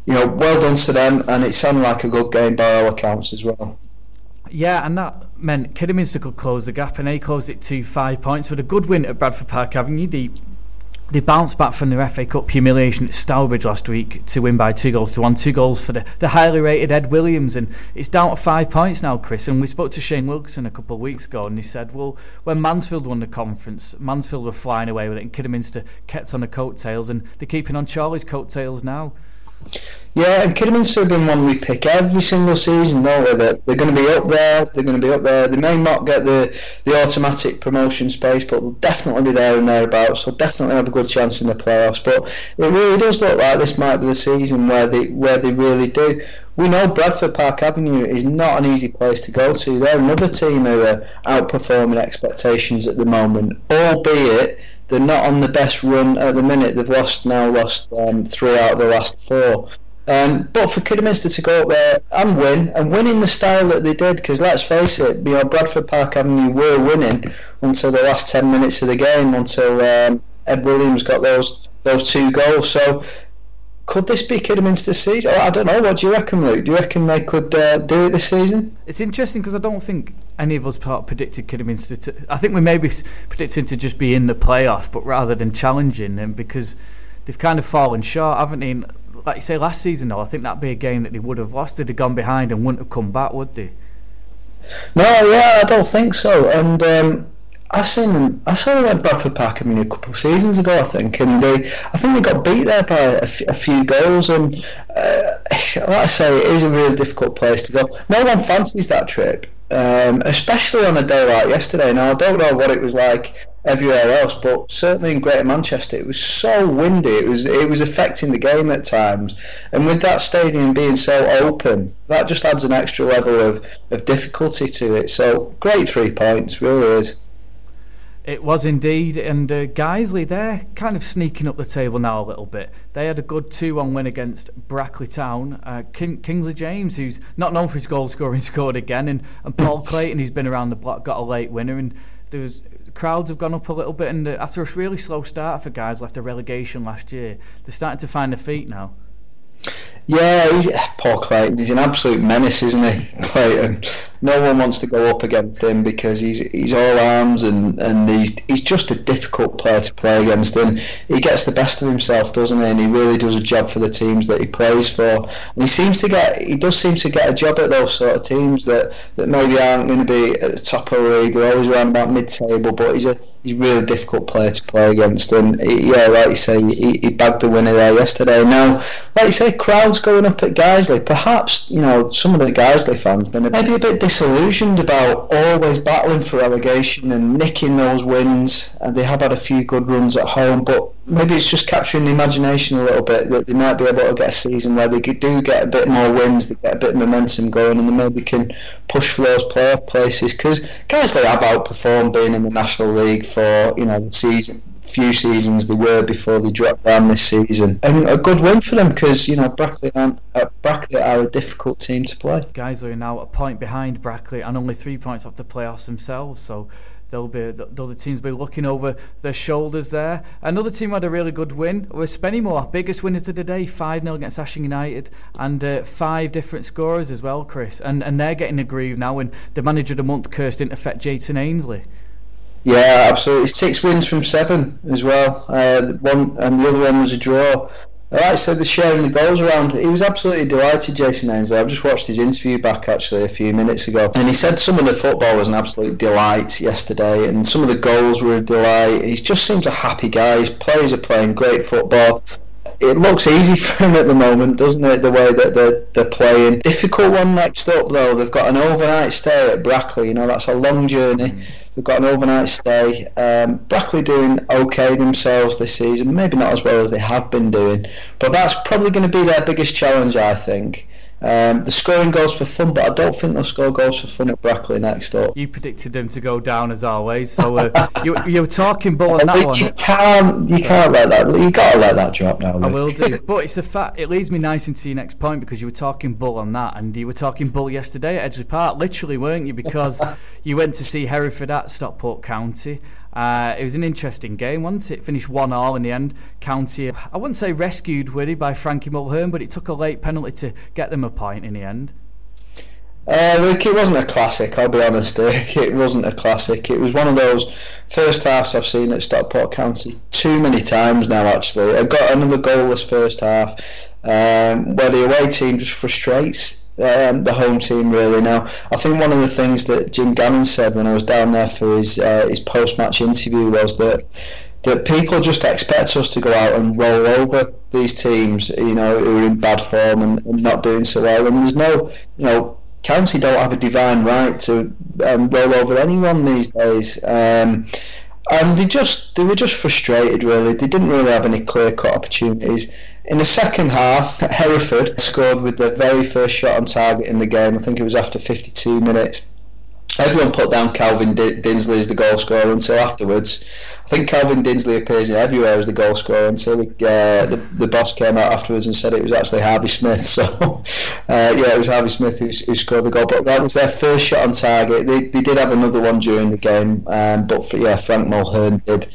you know, well done to them, and it sounded like a good game by all accounts as well. Yeah, and that meant Kidderminster could close the gap, and they closed it to five points with a good win at Bradford Park Avenue. The they bounced back from their FA Cup humiliation at Stourbridge last week to win by two goals to one. Two goals for the, the highly rated Ed Williams, and it's down to five points now, Chris. And we spoke to Shane Wilkinson a couple of weeks ago, and he said, well, when Mansfield won the conference, Mansfield were flying away with it, and Kidderminster kept on the coattails, and they're keeping on Chorley's coattails now. Yeah, and Kidderminster have been one we pick every single season, don't we? That they're going to be up there. They're going to be up there. They may not get the, the automatic promotion space, but they'll definitely be there and thereabouts. So definitely have a good chance in the playoffs. But it really does look like this might be the season where they where they really do. We know Bradford Park Avenue is not an easy place to go to. They're another team who are outperforming expectations at the moment, albeit they're not on the best run at the minute. They've lost now lost um, three out of the last four. Um, but for Kidderminster to go up there and win, and win in the style that they did, because let's face it, you know, Bradford Park Avenue were winning until the last 10 minutes of the game, until um, Ed Williams got those those two goals. So could this be Kidderminster's season? Oh, I don't know. What do you reckon, Luke? Do you reckon they could uh, do it this season? It's interesting because I don't think any of us part predicted Kidderminster to. I think we maybe predicted to just be in the playoffs, but rather than challenging them because they've kind of fallen short, haven't they? like you say, last season though, I think that'd be a game that they would have lost. They'd have gone behind and wouldn't have come back, would they? No, yeah, I don't think so. And um, I seen them. I saw them at Bradford Park. I mean, a couple of seasons ago, I think, and they, I think they got beat there by a, f- a few goals. And uh, [laughs] like I say, it is a really difficult place to go. No one fancies that trip, um, especially on a day like yesterday. Now, I don't know what it was like everywhere else, but certainly in Greater Manchester, it was so windy. It was it was affecting the game at times, and with that stadium being so open, that just adds an extra level of, of difficulty to it. So great three points, really is. It was indeed, and uh, Guiseley, they're kind of sneaking up the table now a little bit. They had a good 2 1 win against Brackley Town. Uh, King, Kingsley James, who's not known for his goal scoring, [laughs] scored again, and, and Paul Clayton, who's been around the block, got a late winner. And there was crowds have gone up a little bit, and uh, after a really slow start for guys left a relegation last year, they're starting to find their feet now. Yeah, he's, Paul Clayton. He's an absolute menace, isn't he, [laughs] Clayton? No one wants to go up against him because he's he's all arms and, and he's he's just a difficult player to play against. And he gets the best of himself, doesn't he? And he really does a job for the teams that he plays for. And he seems to get he does seem to get a job at those sort of teams that, that maybe aren't going to be at the top of the league. They're always around about mid table, but he's a he's a really difficult player to play against. And he, yeah, like you say, he, he bagged the winner there yesterday. Now, like you say, crowds going up at Guiseley. Perhaps you know some of the Guiseley fans been maybe a bit disillusioned about always battling for relegation and nicking those wins. And they have had a few good runs at home, but maybe it's just capturing the imagination a little bit that they might be able to get a season where they do get a bit more wins, they get a bit of momentum going, and they maybe can push for those playoff places. Because Guiseley have outperformed being in the National League for you know the season few seasons they were before they dropped down this season. And a good win for them because you know Brackley aren't, uh, Brackley are a difficult team to play. Guys are now a point behind Brackley and only three points off the playoffs themselves. So they'll be the other teams will be looking over their shoulders there. Another team had a really good win was Spennymoor, biggest winners of the day, 5 0 against Ashton United, and uh, five different scorers as well, Chris. And and they're getting a groove now, and the manager of the month curse didn't affect Jason Ainsley. Yeah, absolutely. Six wins from seven as well. Uh, one and the other one was a draw. Like said, the sharing the goals around, he was absolutely delighted, Jason Ainsley. I've just watched his interview back actually a few minutes ago, and he said some of the football was an absolute delight yesterday, and some of the goals were a delight. He just seems a happy guy. His players are playing great football it looks easy [laughs] for him at the moment, doesn't it? The way that they're, they're playing. Difficult one next up though. They've got an overnight stay at Brackley. You know that's a long journey. They've got an overnight stay. Um, Brackley doing okay themselves this season. Maybe not as well as they have been doing, but that's probably going to be their biggest challenge, I think. Um, the scoring goals for fun, but I don't think they'll score goals for fun at Brackley next up. You predicted them to go down as always, so uh, you, you were talking bull on that you one. You can't, you can't let that. You got to let that drop now. I will do, [laughs] but it's a fact. It leads me nice into your next point because you were talking bull on that, and you were talking bull yesterday at Edgeley Park, literally, weren't you? Because [laughs] you went to see Hereford at Stockport County, Uh, it was an interesting game, wasn't it? Finished 1 all in the end. County, I wouldn't say rescued, Woody, by Frankie Mulhern, but it took a late penalty to get them a point in the end. Uh, look, it wasn't a classic. I'll be honest. [laughs] It wasn't a classic. It was one of those first halves I've seen at Stockport County too many times now. Actually, I got another goalless first half um, where the away team just frustrates um, the home team really. Now, I think one of the things that Jim Gannon said when I was down there for his uh, his post match interview was that that people just expect us to go out and roll over these teams, you know, who are in bad form and, and not doing so well. And there's no, you know, County don't have a divine right to um, roll over anyone these days. Um, and they just they were just frustrated really. They didn't really have any clear cut opportunities. In the second half, Hereford scored with their very first shot on target in the game. I think it was after 52 minutes. Everyone put down Calvin Dinsley as the goal scorer until afterwards. I think Calvin Dinsley appears in everywhere as the goal scorer until uh, the, the boss came out afterwards and said it was actually Harvey Smith. [laughs] So, uh, yeah, it was Harvey Smith who, who, scored the goal. But that was their first shot on target. They, they did have another one during the game, um, but for, yeah, Frank Mulhern did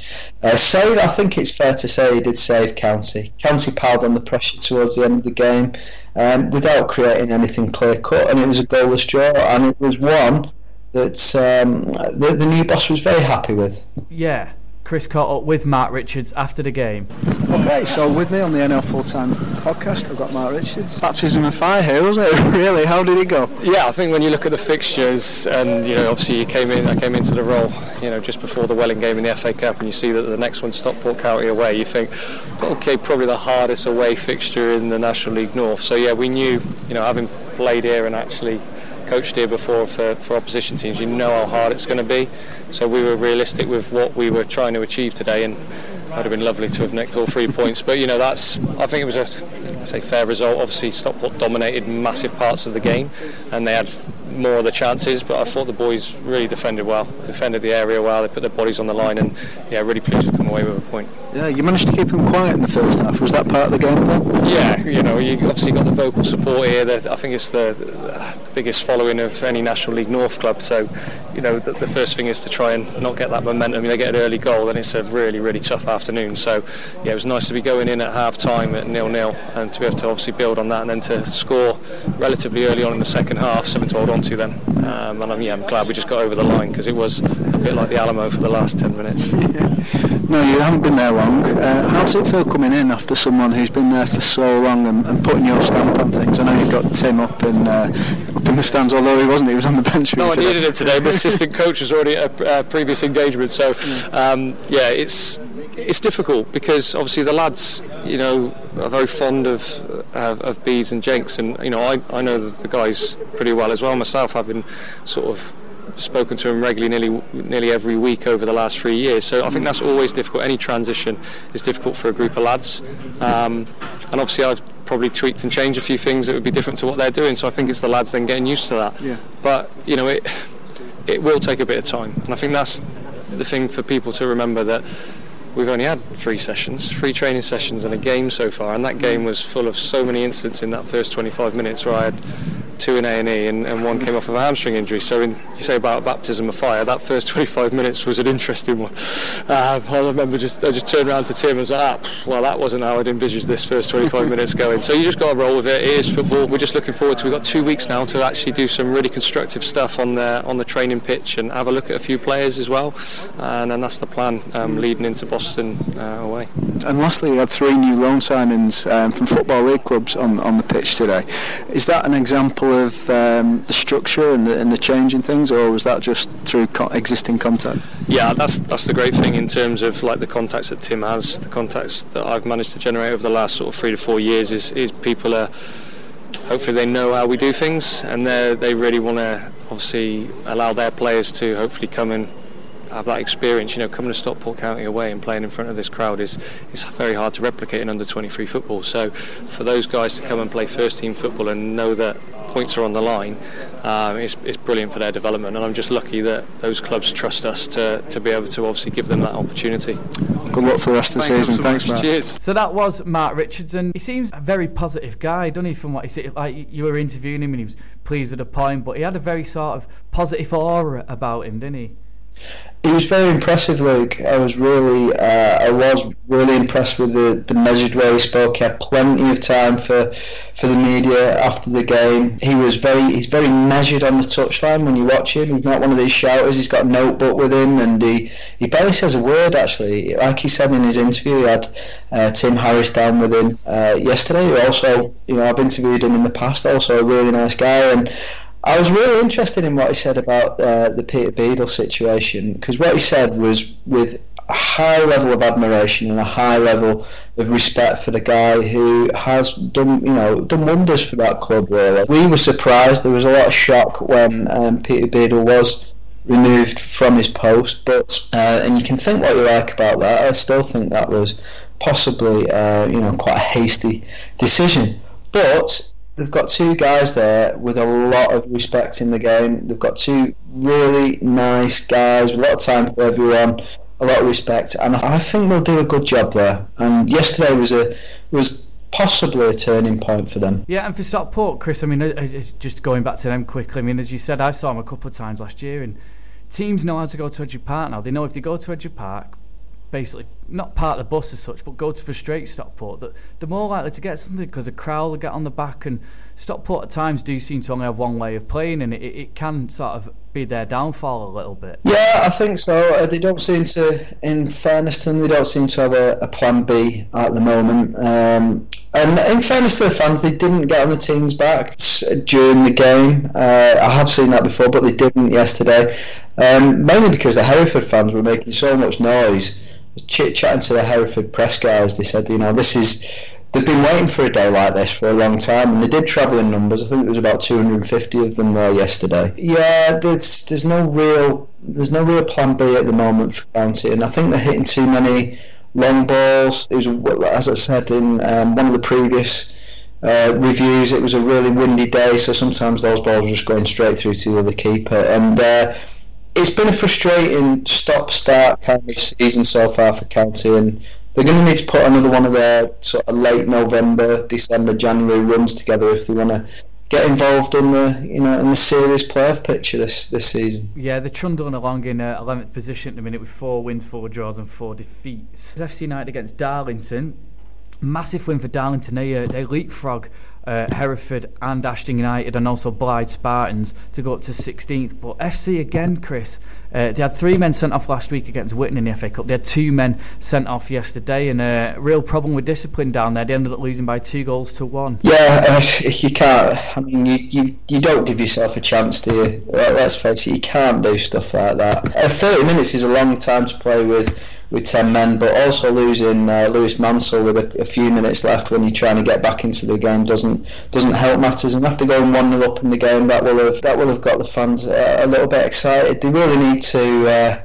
uh, save. I think it's fair to say he did save County. County piled on the pressure towards the end of the game um, without creating anything clear cut, and it was a goalless draw, and it was one that um, the, the new boss was very happy with. Yeah, Chris caught up with Mark Richards after the game. Okay, so with me on the NL Full Time podcast, I've got Mark Richards. Baptism of fire here, wasn't it? [laughs] really? How did it go? Yeah, I think when you look at the fixtures, and you know, obviously you came in, I came into the role, you know, just before the Welling game in the FA Cup, and you see that the next one's Stockport County away. You think, okay, probably the hardest away fixture in the National League North. So yeah, we knew, you know, having played here and actually coached here before for, for opposition teams, you know how hard it's going to be. So we were realistic with what we were trying to achieve today, and would have been lovely to have nicked all three points. But you know, that's I think it was a say fair result. Obviously, Stockport dominated massive parts of the game, and they had more of the chances. But I thought the boys really defended well, defended the area well. They put their bodies on the line, and yeah, really pleased to come away with a point. Yeah, you managed to keep them quiet in the first half. Was that part of the game plan? Yeah, you know, you obviously got the vocal support here. I think it's the, the, biggest following of any National League North club. So, you know, the, the, first thing is to try and not get that momentum. They get an early goal, then it's a really, really tough afternoon. So, yeah, it was nice to be going in at half time at nil nil and to be able to obviously build on that and then to score relatively early on in the second half, something to hold on to then. Um, and I'm, yeah, I'm glad we just got over the line because it was a bit like the Alamo for the last 10 minutes. [laughs] no, you haven't been there long. Uh, how does it feel coming in after someone who's been there for so long and, and putting your stamp on things? I know you've got Tim up in uh, up in the stands, although he wasn't. He was on the bench. No, I needed him today. but assistant coach was already at a previous engagement, so [laughs] um, yeah, it's it's difficult because obviously the lads, you know, are very fond of of, of Beads and Jenks, and you know, I I know the guys pretty well as well myself, having sort of spoken to him regularly nearly nearly every week over the last three years. So I think that's always difficult. Any transition is difficult for a group of lads, um, and obviously I've probably tweaked and changed a few things that would be different to what they're doing. So I think it's the lads then getting used to that. Yeah. But you know it it will take a bit of time, and I think that's the thing for people to remember that we've only had three sessions, three training sessions and a game so far, and that game was full of so many incidents in that first 25 minutes where I had two in A&E and, and one came off of a hamstring injury. So in, you say about baptism of fire, that first 25 minutes was an interesting one. Uh, I remember just I just turned around to Tim and was like, ah, well, that wasn't how I'd envisaged this first 25 [laughs] minutes going. So you just got to roll with it. It is football. We're just looking forward to. We've got two weeks now to actually do some really constructive stuff on the on the training pitch and have a look at a few players as well. And, and that's the plan um, leading into Boston uh, away. And lastly, we had three new loan signings um, from football league clubs on on the pitch today. Is that an example? Of um, the structure and the, and the change in things, or was that just through co- existing contacts? Yeah, that's that's the great thing in terms of like the contacts that Tim has, the contacts that I've managed to generate over the last sort of three to four years. Is is people are hopefully they know how we do things, and they they really want to obviously allow their players to hopefully come and have that experience. You know, coming to Stockport County away and playing in front of this crowd is is very hard to replicate in under 23 football. So for those guys to come and play first team football and know that points are on the line, um, it's, it's brilliant for their development. And I'm just lucky that those clubs trust us to, to be able to obviously give them that opportunity. Good luck for the rest of the Thanks season. So Thanks, much. Mark. Cheers. So that was Mark Richardson. He seems a very positive guy, doesn't he? From what he said, like you were interviewing him and he was pleased with the point, but he had a very sort of positive aura about him, didn't he? He was very impressive, Luke. I was really, uh, I was really impressed with the, the measured way he spoke. He had plenty of time for for the media after the game. He was very, he's very measured on the touchline when you watch him. He's not one of these shouters. He's got a notebook with him, and he, he barely says a word. Actually, like he said in his interview, he had uh, Tim Harris down with him uh, yesterday. Also, you know, I've interviewed him in the past. Also, a really nice guy, and I was really interested in what he said about uh, the Peter Beadle situation because what he said was with a high level of admiration and a high level of respect for the guy who has done, you know, done wonders for that club. Really, we were surprised. There was a lot of shock when um, Peter Beadle was removed from his post, but uh, and you can think what you like about that. I still think that was possibly, uh, you know, quite a hasty decision, but they've got two guys there with a lot of respect in the game. They've got two really nice guys, a lot of time for everyone, a lot of respect, and I think they'll do a good job there. And yesterday was a was possibly a turning point for them. Yeah, and for Stockport, Chris, I mean, uh, uh, just going back to them quickly, I mean, as you said, I saw them a couple of times last year, and teams know how to go to Edgeley Park now. They know if they go to Edgeley Park, basically not part of the bus as such, but go to frustrate Stockport, that they're more likely to get something because the crowd will get on the back. And Stockport at times do seem to only have one way of playing, and it, it can sort of be their downfall a little bit. Yeah, I think so. Uh, they don't seem to, in fairness to them, they don't seem to have a, a plan B at the moment. Um, and in fairness to the fans, they didn't get on the team's back during the game. Uh, I have seen that before, but they didn't yesterday. Um, mainly because the Hereford fans were making so much noise chit chatting to the Hereford press guys, they said, you know, this is they've been waiting for a day like this for a long time, and they did travel in numbers. I think there was about 250 of them there yesterday. Yeah, there's there's no real there's no real plan B at the moment for County, and I think they're hitting too many long balls. It was as I said in um, one of the previous. Uh, reviews. It was a really windy day, so sometimes those balls were just going straight through to the other keeper. And uh, it's been a frustrating stop-start kind of season so far for County, and they're going to need to put another one of their sort of late November, December, January runs together if they want to get involved in the you know in the serious playoff picture this this season. Yeah, they're trundling along in uh, 11th position at the minute with four wins, four draws, and four defeats. FC United against Darlington. Massive win for Darlington. They, uh, they leapfrog uh, Hereford and Ashton United and also Blyth Spartans to go up to 16th. But FC again, Chris, uh, they had three men sent off last week against Witton in the FA Cup. They had two men sent off yesterday, and a uh, real problem with discipline down there. They ended up losing by two goals to one. Yeah, you can't. I mean, you, you, you don't give yourself a chance, do you? Let's face it, you can't do stuff like that. Uh, 30 minutes is a long time to play with with 10 men, but also losing uh, Lewis Mansell with a, a, few minutes left when you're trying to get back into the game doesn't doesn't help matters. And after going one 0 up in the game, that will have that will have got the fans uh, a little bit excited. They really need to. Uh,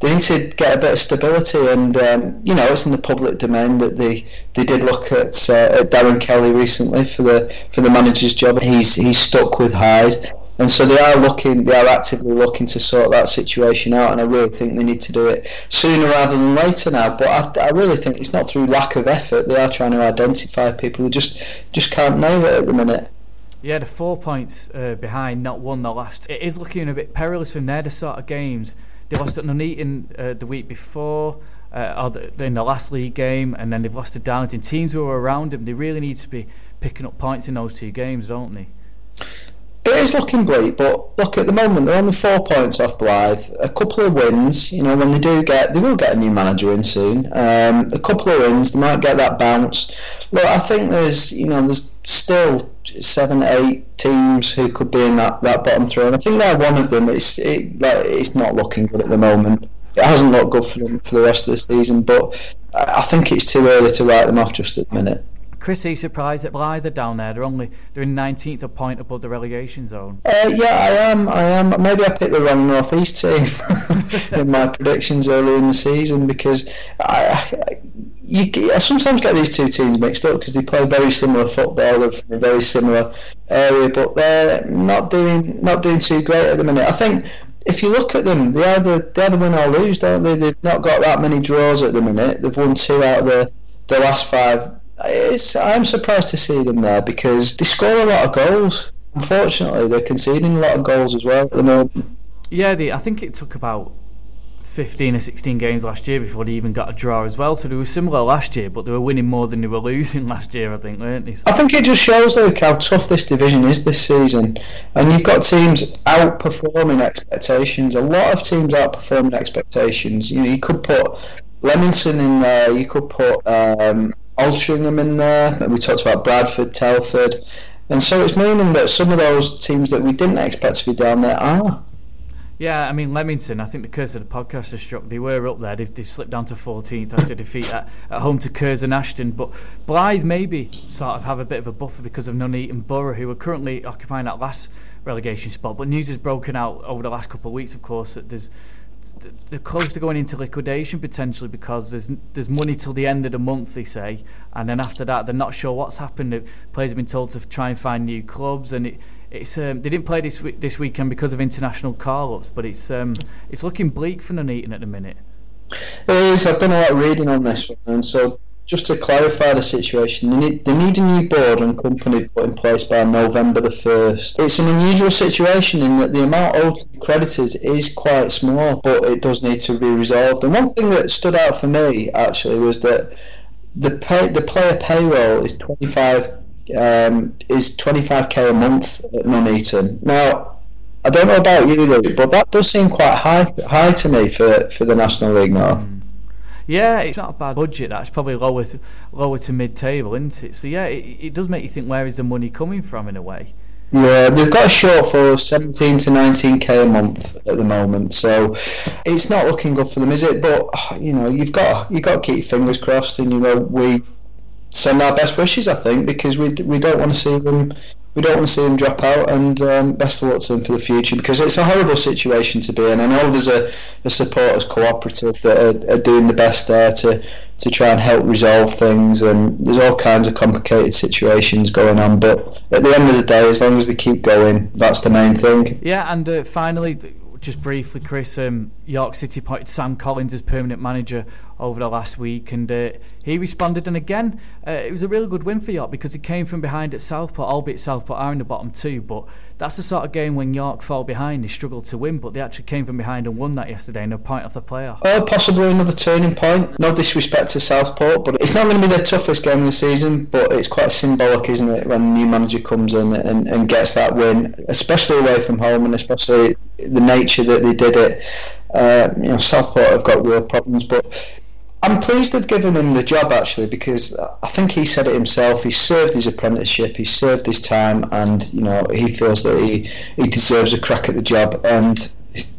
they need to get a bit of stability, and um, you know it's in the public domain that they they did look at, uh, at Darren Kelly recently for the for the manager's job. He's he's stuck with Hyde and so they are looking, they are actively looking to sort that situation out, and I really think they need to do it sooner rather than later now. But I, I really think it's not through lack of effort. They are trying to identify people who just just can't nail it at the minute. Yeah, the four points uh, behind, not won the last. It is looking a bit perilous from there. The sort of games they lost at Nuneaton uh, the week before. Uh, in the last league game, and then they've lost to Darlington. Teams who are around them, they really need to be picking up points in those two games, don't they? It is looking bleak, but look at the moment they're only four points off Blyth. A couple of wins, you know, when they do get, they will get a new manager in soon. Um, a couple of wins, they might get that bounce. Look, I think there's, you know, there's still seven, eight teams who could be in that, that bottom three, and I think they're one of them. It's it, like, it's not looking good at the moment. It hasn't looked good for them for the rest of the season, but I think it's too early to write them off just at the minute. Chris, are you surprised that Blyth are down there? They're only they're in 19th a point above the relegation zone. Uh, yeah, I am. I am. Maybe I picked the wrong northeast team [laughs] in my predictions earlier in the season because I, I, you, I sometimes get these two teams mixed up because they play very similar football of a very similar area, but they're not doing not doing too great at the minute. I think if you look at them, they either they either win or lose, don't they? They've not got that many draws at the minute. They've won two out of the the last five it's, I'm surprised to see them there because they score a lot of goals. Unfortunately, they're conceding a lot of goals as well at the moment. Yeah, they, I think it took about 15 or 16 games last year before they even got a draw as well. So they were similar last year, but they were winning more than they were [laughs] losing last year, I think, weren't they? I think it just shows, Luke, how tough this division is this season. And you've got teams outperforming expectations. A lot of teams outperforming expectations. You know, you could put Leamington in there, you could put um, Altrincham in there. We talked about Bradford, Telford. And so it's meaning that some of those teams that we didn't expect to be down there are. Yeah, I mean Leamington. I think the curse of the podcast has struck. They were up there. They've, they've slipped down to 14th after defeat at, at home to Curzon Ashton. But Blyth maybe sort of have a bit of a buffer because of Nuneaton Borough, who are currently occupying that last relegation spot. But news has broken out over the last couple of weeks, of course, that there's they're close to going into liquidation potentially because there's there's money till the end of the month they say and then after that they're not sure what's happened the players have been told to try and find new clubs and it, it's um, they didn't play this this weekend because of international call-ups, but it's um, it's looking bleak for Nuneaton at the minute. It is. I've done a lot of reading on this one, and so just to clarify the situation, they need, they need a new board and company put in place by November the 1st. It's an unusual situation in that the amount owed to the creditors is quite small, but it does need to be resolved. And one thing that stood out for me actually was that the pay, the player payroll is 25 um, is 25k a month at Nuneaton. Now, I don't know about you, Luke, but that does seem quite high high to me for, for the National League North. Yeah, it's not a bad budget. That's probably lower to, lower to mid table, isn't it? So yeah, it, it does make you think where is the money coming from in a way. Yeah, they've got a shortfall of 17 to 19k a month at the moment, so it's not looking good for them, is it? But you know, you've got you've got to keep your fingers crossed, and you know we send our best wishes, I think, because we we don't want to see them we don't want to see them drop out. And um, best of luck to them for the future because it's a horrible situation to be in. I know there's a, a supporters cooperative that are, are doing the best there to to try and help resolve things, and there's all kinds of complicated situations going on. But at the end of the day, as long as they keep going, that's the main thing. Yeah, and uh, finally, just briefly, Chris, um, York City appointed Sam Collins as permanent manager over the last week, and uh, he responded. And again, uh, it was a really good win for York because he came from behind at Southport, albeit Southport are in the bottom two. But that's the sort of game when York fall behind, they struggle to win, but they actually came from behind and won that yesterday in a point of the playoff. Oh, possibly another turning point. No disrespect to Southport, but it's not going to be their toughest game of the season. But it's quite symbolic, isn't it, when a new manager comes in and, and gets that win, especially away from home, and especially the nature that they did it. Uh, you know, Southport have got real problems, but I'm pleased they've given him the job actually because I think he said it himself. He served his apprenticeship, he served his time, and you know he feels that he he deserves a crack at the job. And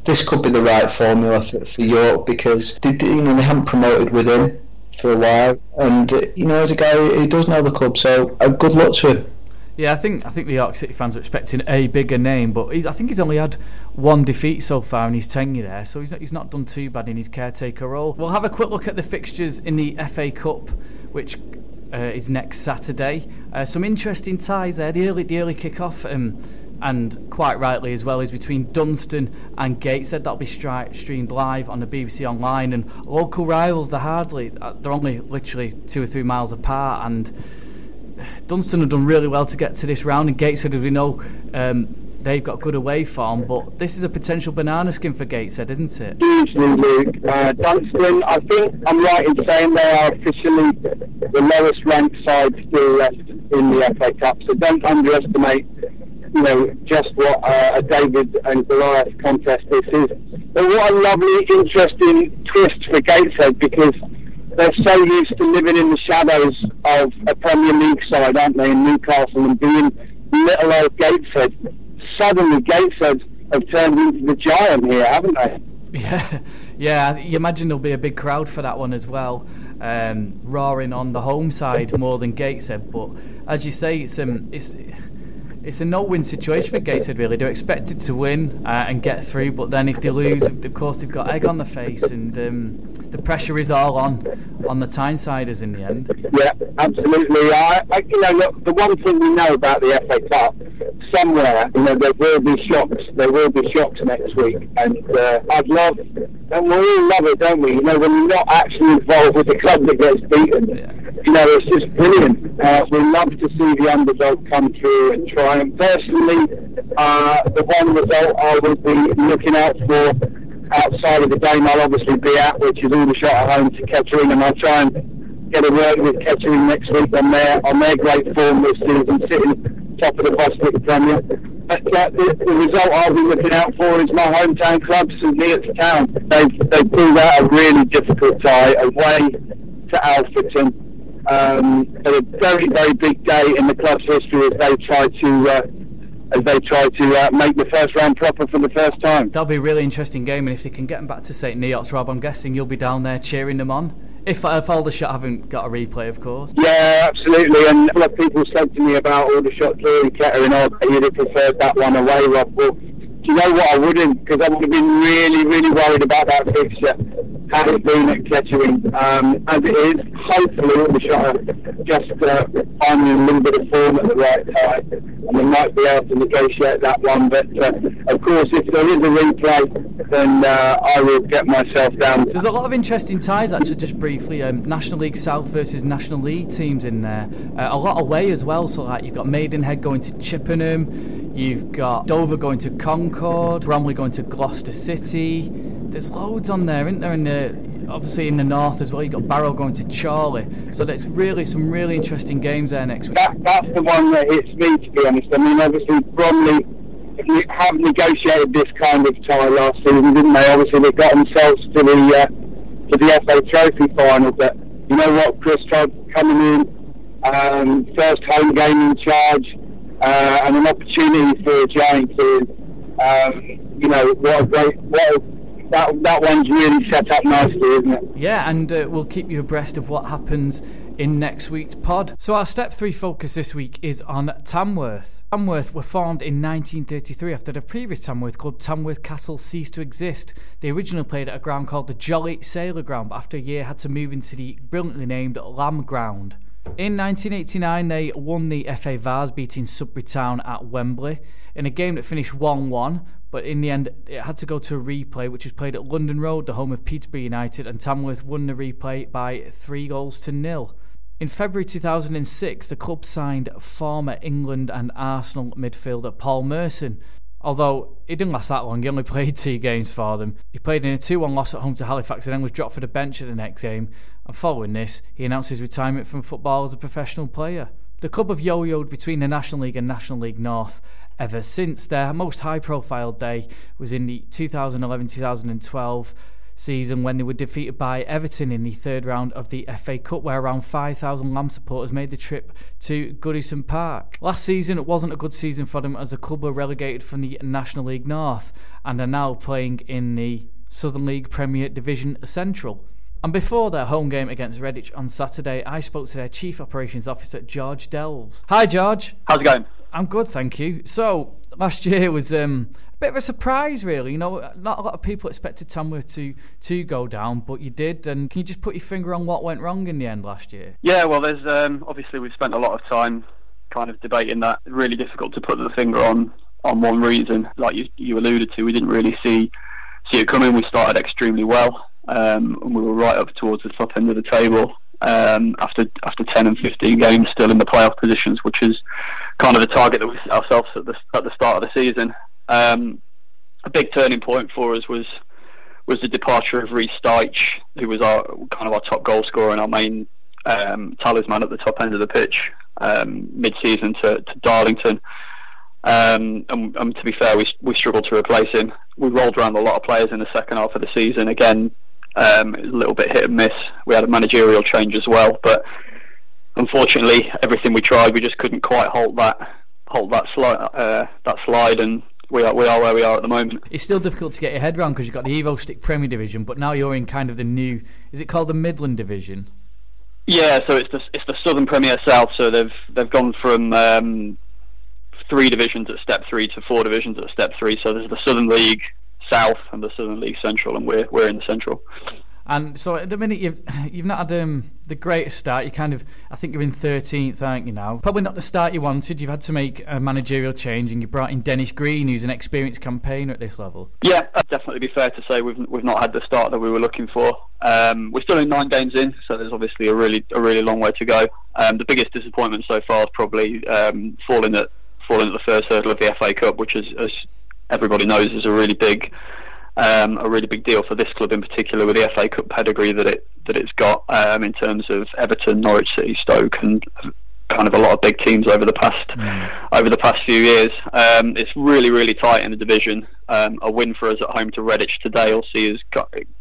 this could be the right formula for, for York because they, you know they haven't promoted within for a while, and you know as a guy who does know the club, so uh, good luck to him. Yeah, I think I think the York City fans are expecting a bigger name, but I think he's only had one defeat so far in his tenure there, so he's not, he's not done too bad in his caretaker role. We'll have a quick look at the fixtures in the FA Cup, which uh, is next Saturday. Uh, some interesting ties there. The early the early kick off. Um, and quite rightly as well is between Dunston and Gateshead. That'll be stri- streamed live on the BBC Online. And local rivals, they're hardly, uh, they're only literally two or three miles apart. And Dunston have done really well to get to this round, and Gateshead, as we know, um, they've got good away form. But this is a potential banana skin for Gateshead, isn't it? Luke. Uh, Dunston, I think I'm right in saying they are officially the lowest ranked side still left in the FA Cup. So don't underestimate, you know, just what uh, a David and Goliath contest this is. But what a lovely, interesting twist for Gateshead because they're so used to living in the shadows of a Premier League side, aren't they, in Newcastle and being little old Gateshead. Suddenly, Gateshead have turned into the giant here, haven't they? Yeah, yeah. You imagine there'll be a big crowd for that one as well, um, roaring on the home side more than Gateshead. But as you say, it's um, it's it's a no-win situation for Gateshead. Really, they're expected to win uh, and get through, but then if they lose, of course they've got egg on the face, and um, the pressure is all on on the Tynesiders in the end. Yeah, absolutely. I, I, you know, look, the one thing we know about the FA Cup, somewhere, you know, there will be shocks. There will be shocks next week, and uh, I'd love, and we all love it, don't we? You know, when you're not actually involved with the club that gets beaten. Yeah. You know, it's just brilliant. Uh, we love to see the underdog come through and try. And personally, uh, the one result I would be looking out for outside of the game I'll obviously be at, which is Aldershot at home to Kettering, and I'll try and get a word with Kettering next week on their on their great form this season, sitting top of the Bostik Premier. But uh, the, the, result I'll be looking out for is my hometown club, St Neots Town. They've, they've pulled out a really difficult tie away to Alfreton. Um, a very, very big day in the club's history as they try to uh, as they try to uh, make the first round proper for the first time. That'll be a really interesting game, and if they can get them back to St Neots, Rob, I'm guessing you'll be down there cheering them on. If, if Aldershot haven't got a replay, of course. Yeah, absolutely. And a lot of people said to me about Aldershot clearing Kettering, oh, you'd have preferred that one away, Rob. Well, do you know what? I wouldn't, because I would have been really, really worried about that fixture had it been at Kettering. Um, as it is, hopefully Aldershot just uh, finding a little bit of form at the right time, and we might be able to negotiate that one. But uh, of course, if there is a replay, then uh, I will get myself down. There's a lot of interesting ties, actually. Just briefly, um, National League South versus National League teams in there. Uh, a lot away as well. So like you've got Maidenhead going to Chippenham, you've got Dover going to Concord, Bromley going to Gloucester City. There's loads on there, isn't there? The obviously in the north as well. You've got Barrow going to Chorley, So there's really some really interesting games there next week. That, that's the one that hits me, to be honest. I mean, obviously Bromley have negotiated this kind of tie last season, didn't they? Obviously they got themselves to the uh, to the FA Trophy final, but you know what, Chris Todd coming in, um, first home game in charge, uh, and an opportunity for a giant to, um, you know, what a great, what a that that one's really set up nicely, isn't it? Yeah, and uh, we'll keep you abreast of what happens in next week's pod. So our step three focus this week is on Tamworth. Tamworth were formed in 1933 after the previous Tamworth club, Tamworth Castle, ceased to exist. They originally played at a ground called the Jolly Sailor Ground, but after a year had to move into the brilliantly named Lamb Ground. In 1989, they won the FA Vase, beating Sudbury Town at Wembley in a game that finished 1 1, but in the end, it had to go to a replay, which was played at London Road, the home of Peterborough United, and Tamworth won the replay by three goals to nil. In February 2006, the club signed former England and Arsenal midfielder Paul Merson. Although it didn't last that long, he only played two games for them. He played in a 2 1 loss at home to Halifax and then was dropped for the bench at the next game. And following this, he announced his retirement from football as a professional player. The club have yo yoed between the National League and National League North ever since. Their most high profile day was in the 2011 2012 season when they were defeated by Everton in the third round of the FA Cup, where around 5,000 Lamb supporters made the trip to Goodison Park. Last season, it wasn't a good season for them as the club were relegated from the National League North and are now playing in the Southern League Premier Division Central. And before their home game against Redditch on Saturday, I spoke to their Chief Operations Officer, George Delves. Hi, George. How's it going? I'm good, thank you. So, last year was um, a bit of a surprise, really. You know, not a lot of people expected Tamworth to to go down, but you did. And can you just put your finger on what went wrong in the end last year? Yeah, well, there's um, obviously we've spent a lot of time kind of debating that. Really difficult to put the finger on on one reason. Like you you alluded to, we didn't really see see it coming. We started extremely well, um, and we were right up towards the top end of the table um, after after 10 and 15 games, still in the playoff positions, which is kind of the target that we set ourselves at the at the start of the season. Um, a big turning point for us was was the departure of Reece Styche, who was our kind of our top goal scorer and our main um, talisman at the top end of the pitch um, mid-season to, to Darlington. Um, and, and, to be fair, we, we struggled to replace him. We rolled around a lot of players in the second half of the season. Again, um, a little bit hit and miss. We had a managerial change as well, but unfortunately, everything we tried, we just couldn't quite halt that halt that slide uh, that slide, and we are we are where we are at the moment. It's still difficult to get your head around because you've got the Evo-Stik Premier Division, but now you're in kind of the new. Is it called the Midland Division? Yeah, so it's the it's the Southern Premier South. So they've they've gone from um, three divisions at step three to four divisions at step three. So there's the Southern League, South and the Southern League Central, and we're we're in the Central. And so at the minute you've [sighs] you've not had um, the greatest start. You kind of I think you're in 13th, aren't you now? Probably not the start you wanted. You've had to make a managerial change, and you brought in Dennis Greene, who's an experienced campaigner at this level. Yeah, definitely be fair to say we've we've not had the start that we were looking for. Um, we're still in nine games in, so there's obviously a really a really long way to go. Um, the biggest disappointment so far is probably um, falling at falling at the first hurdle of the FA Cup, which is as everybody knows is a really big um, a really big deal for this club in particular with the FA Cup pedigree that it that it's got um, in terms of Everton, Norwich City, Stoke, and kind of a lot of big teams over the past mm. over the past few years. Um, it's really really tight in the division. Um, a win for us at home to Redditch today will see us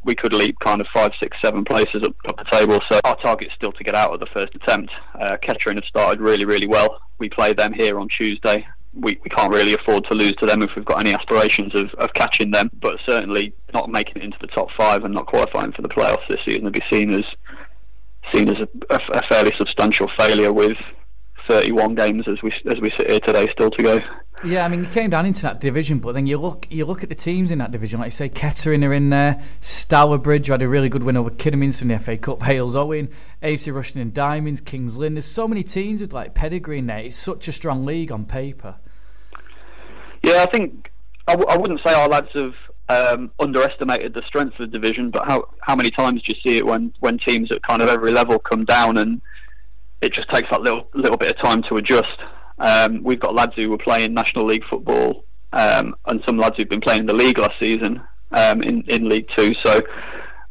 we could leap kind of five, six, seven places up, up the table. So our target's still to get out of the first attempt. Uh, Kettering have started really really well. We play them here on Tuesday we, we can't really afford to lose to them if we've got any aspirations of, of catching them. But certainly not making it into the top five and not qualifying for the playoffs this season would be seen as seen as a, a, a fairly substantial failure with 31 games as we as we sit here today still to go. Yeah, I mean, you came down into that division, but then you look you look at the teams in that division, like you say, Kettering are in there, Stourbridge had a really good win over Kidderminster in the FA Cup, Halesowen, AFC Rushden and Diamonds, Kings Lynn. There's so many teams with like pedigree in there. It's such a strong league on paper. Yeah, I think I w- I wouldn't say our lads have um, underestimated the strength of the division, but how how many times do you see it when when teams at kind of every level come down and it just takes that little little bit of time to adjust. Um, we've got lads who were playing National League football, um, and some lads who've been playing in the league last season um, in in League Two. So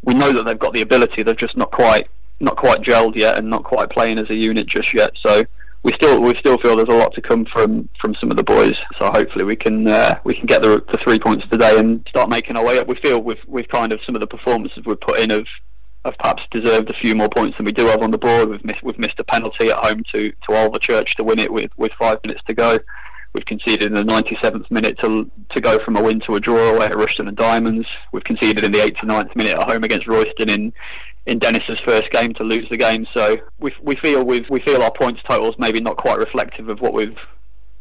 we know that they've got the ability. They've just not quite not quite gelled yet, and not quite playing as a unit just yet. So we still we still feel there's a lot to come from from some of the boys. So hopefully we can uh, we can get the, the three points today and start making our way up. We feel we've we've kind of some of the performances we've put in have have perhaps deserved a few more points than we do have on the board. We've missed, we've missed a penalty at home to to Alvechurch to win it with with five minutes to go. We've conceded in the 97th minute to to go from a win to a draw away at Rushden and Diamonds. We've conceded in the 89th minute at home against Royston in in Dennis's first game to lose the game. So we we feel we we feel our points totals maybe not quite reflective of what we've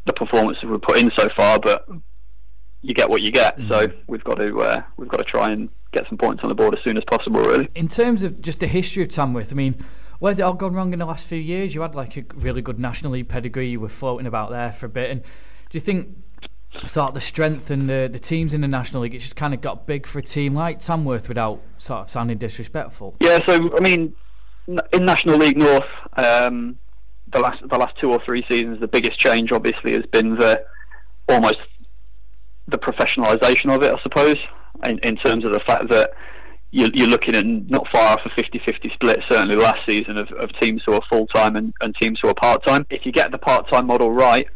the performances we've put in so far, but you get what you get. Mm. So we've got to uh, we've got to try and get some points on the board as soon as possible. Really. In terms of just the history of Tamworth, I mean. Where's it all gone wrong in the last few years? You had like a really good National League pedigree. You were floating about there for a bit. And do you think sort of the strength and the, the teams in the National League, it's just kind of got big for a team like Tamworth without sort of sounding disrespectful? Yeah, so, I mean, in National League North, um, the last the last two or three seasons, the biggest change obviously has been the almost the professionalisation of it, I suppose, in, in terms of the fact that you're, you're looking at not far off a 50-50 split, certainly last season, of, of teams who are full-time and, and teams who are part-time. If you get the part-time model right,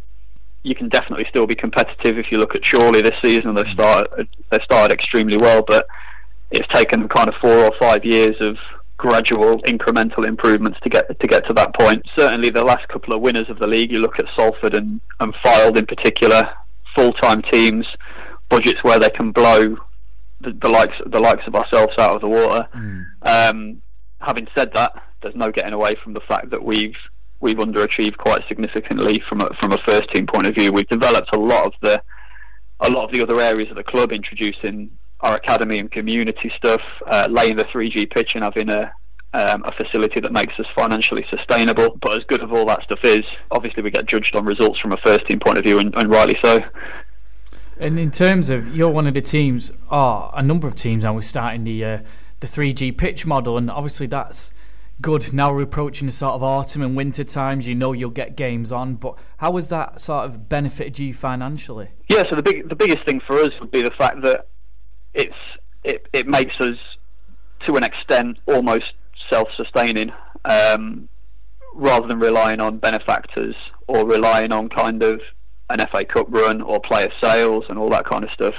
you can definitely still be competitive. If you look at Chorley this season, they've started they've started extremely well, but it's taken kind of four or five years of gradual incremental improvements to get to get to that point. Certainly, the last couple of winners of the league, you look at Salford and, and Fylde in particular, full time teams, budgets where they can blow the, the, likes the likes of ourselves out of the water. Mm. Um, having said that, there's no getting away from the fact that we've we've underachieved quite significantly from a, from a first team point of view. We've developed a lot of the a lot of the other areas of the club, introducing our academy and community stuff, uh, laying the 3G pitch and having a um, a facility that makes us financially sustainable. But as good as all that stuff is, obviously we get judged on results from a first team point of view, and, and rightly so. And in terms of you're one of the teams, oh, a number of teams now we're starting the uh, the 3G pitch model, and obviously that's good. Now we're approaching the sort of autumn and winter times. You know you'll get games on, but how has that sort of benefited you financially? Yeah, so the big the biggest thing for us would be the fact that it's it it makes us to an extent almost self-sustaining, um, rather than relying on benefactors or relying on kind of an FA Cup run or player sales and all that kind of stuff.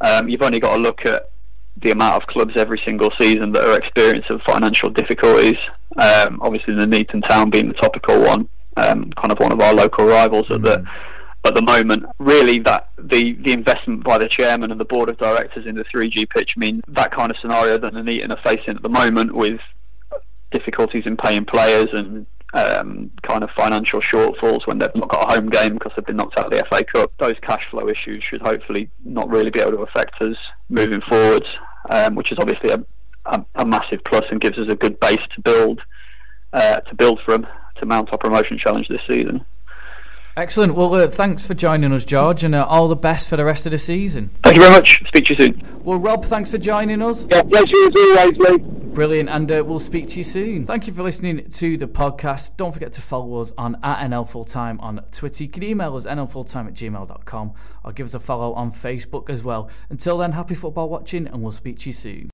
Um, you've only got to look at the amount of clubs every single season that are experiencing financial difficulties. Um, obviously, the Nuneaton Town being the topical one, um, kind of one of our local rivals mm-hmm. at the at the moment. Really, that the the investment by the chairman and the board of directors in the 3G pitch mean that kind of scenario that the Nuneaton are facing at the moment with difficulties in paying players and um, kind of financial shortfalls when they've not got a home game because they've been knocked out of the FA Cup. Those cash flow issues should hopefully not really be able to affect us moving forwards, um, which is obviously a, a, a, massive plus and gives us a good base to build uh, to build from to mount our promotion challenge this season. Excellent. Well, uh, thanks for joining us, George, and uh, all the best for the rest of the season. Thank you very much. Speak to you soon. Well, Rob, thanks for joining us. Yeah, pleasure as always, mate. Brilliant, and uh, we'll speak to you soon. Thank you for listening to the podcast. Don't forget to follow us on at NL Full Time on Twitter. You can email us nlfulltime at gmail.com or give us a follow on Facebook as well. Until then, happy football watching, and we'll speak to you soon.